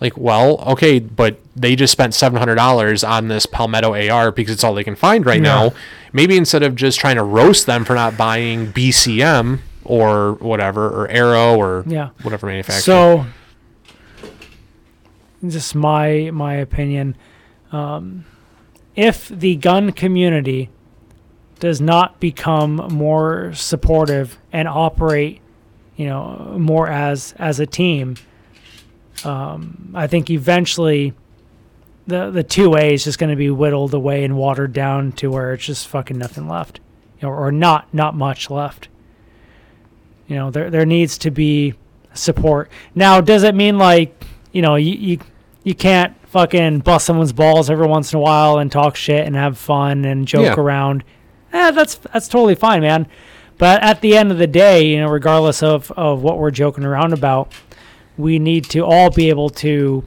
Like, well, okay, but they just spent seven hundred dollars on this Palmetto AR because it's all they can find right Yeah. now. Maybe instead of just trying to roast them for not buying BCM or whatever or Aero or Yeah. whatever manufacturer. So, just my my opinion. Um, if the gun community does not become more supportive and operate, you know, more as as a team, um, I think eventually the the two A is just going to be whittled away and watered down to where it's just fucking nothing left, you know, or not not much left. You know, there there needs to be support. Now, does it mean like you know you you, you can't fucking bust someone's balls every once in a while and talk shit and have fun and joke Yeah. around? Eh, that's that's totally fine, man. But at the end of the day, you know, regardless of, of what we're joking around about, we need to all be able to,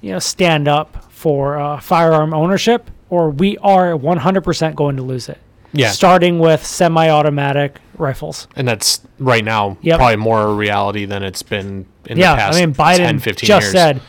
you know, stand up for uh, firearm ownership, or we are 100% going to lose it. Yeah. Starting with semi-automatic rifles. and that's right now Yep. probably more a reality than it's been in yeah, the past I mean, Biden 10, 15 just years. said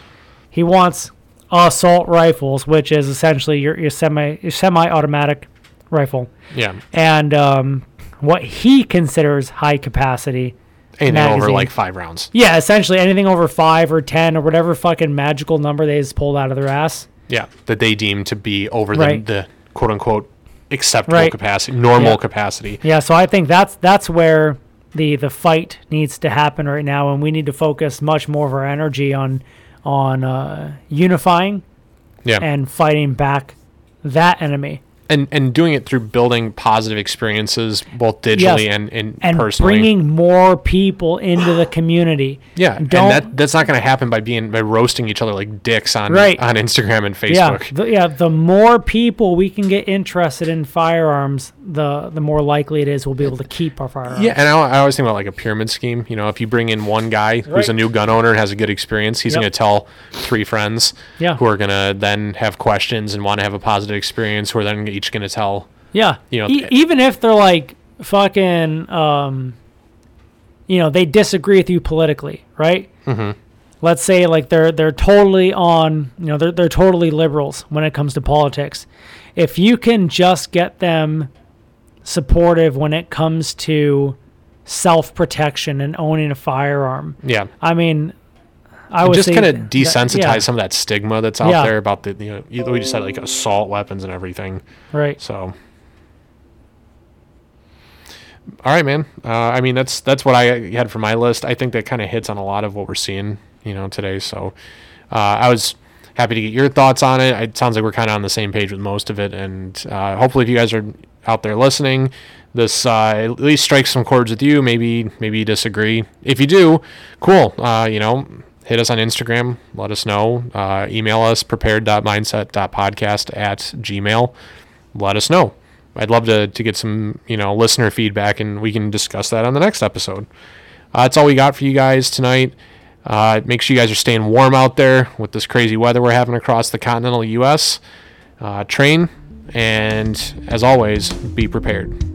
he wants assault rifles, which is essentially your, your semi your semi-automatic rifle, yeah, and um, what he considers high capacity. anything over like five rounds. Yeah, essentially anything over five or ten or whatever fucking magical number they just pulled out of their ass. Yeah, that they deem to be over Right. the, the quote unquote acceptable Right. capacity, normal Yeah. capacity. Yeah, so I think that's that's where the the fight needs to happen right now, and we need to focus much more of our energy on on uh, unifying Yeah, and fighting back that enemy and and doing it through building positive experiences both digitally Yes. and, and and personally. bringing more people into the community. (sighs) yeah, don't- that that's not going to happen by being by roasting each other like dicks on Right. on Instagram and Yeah, Facebook. the, yeah. The more people we can get interested in firearms, the the more likely it is we'll be able to keep our firearms. Yeah, and I, I always think about like a pyramid scheme. You know, if you bring in one guy who's a new gun owner and has a good experience, he's Yep. going to tell three friends Yeah. who are going to then have questions and want to have a positive experience, who are then each going to tell. Yeah. You know, E- even if they're like fucking, um, you know, they disagree with you politically, right? Mhm. Let's say like they're they're totally on, you know, they're they're totally liberals when it comes to politics. If you can just get them supportive when it comes to self protection and owning a firearm, Yeah, I mean, I would just kind of that- desensitize yeah, some of that stigma that's out Yeah. there about the you know we just said like assault weapons and everything. right. So, all right, man. Uh, I mean, that's that's what I had for my list. I think that kind of hits on a lot of what we're seeing, you know, today. So, uh, I was happy to get your thoughts on it. It sounds like we're kind of on the same page with most of it, and uh, hopefully, if you guys are out there listening, this uh, at least strikes some chords with you. Maybe maybe you disagree. If you do, cool. Uh, you know. Hit us on Instagram. Let us know. Uh, email us prepared.mindset.podcast at gmail let us know. I'd love to, to get some, you know, listener feedback and we can discuss that on the next episode. Uh, that's all we got for you guys tonight. Uh, make sure you guys are staying warm out there with this crazy weather we're having across the continental U.S. Uh, train, and as always, be prepared.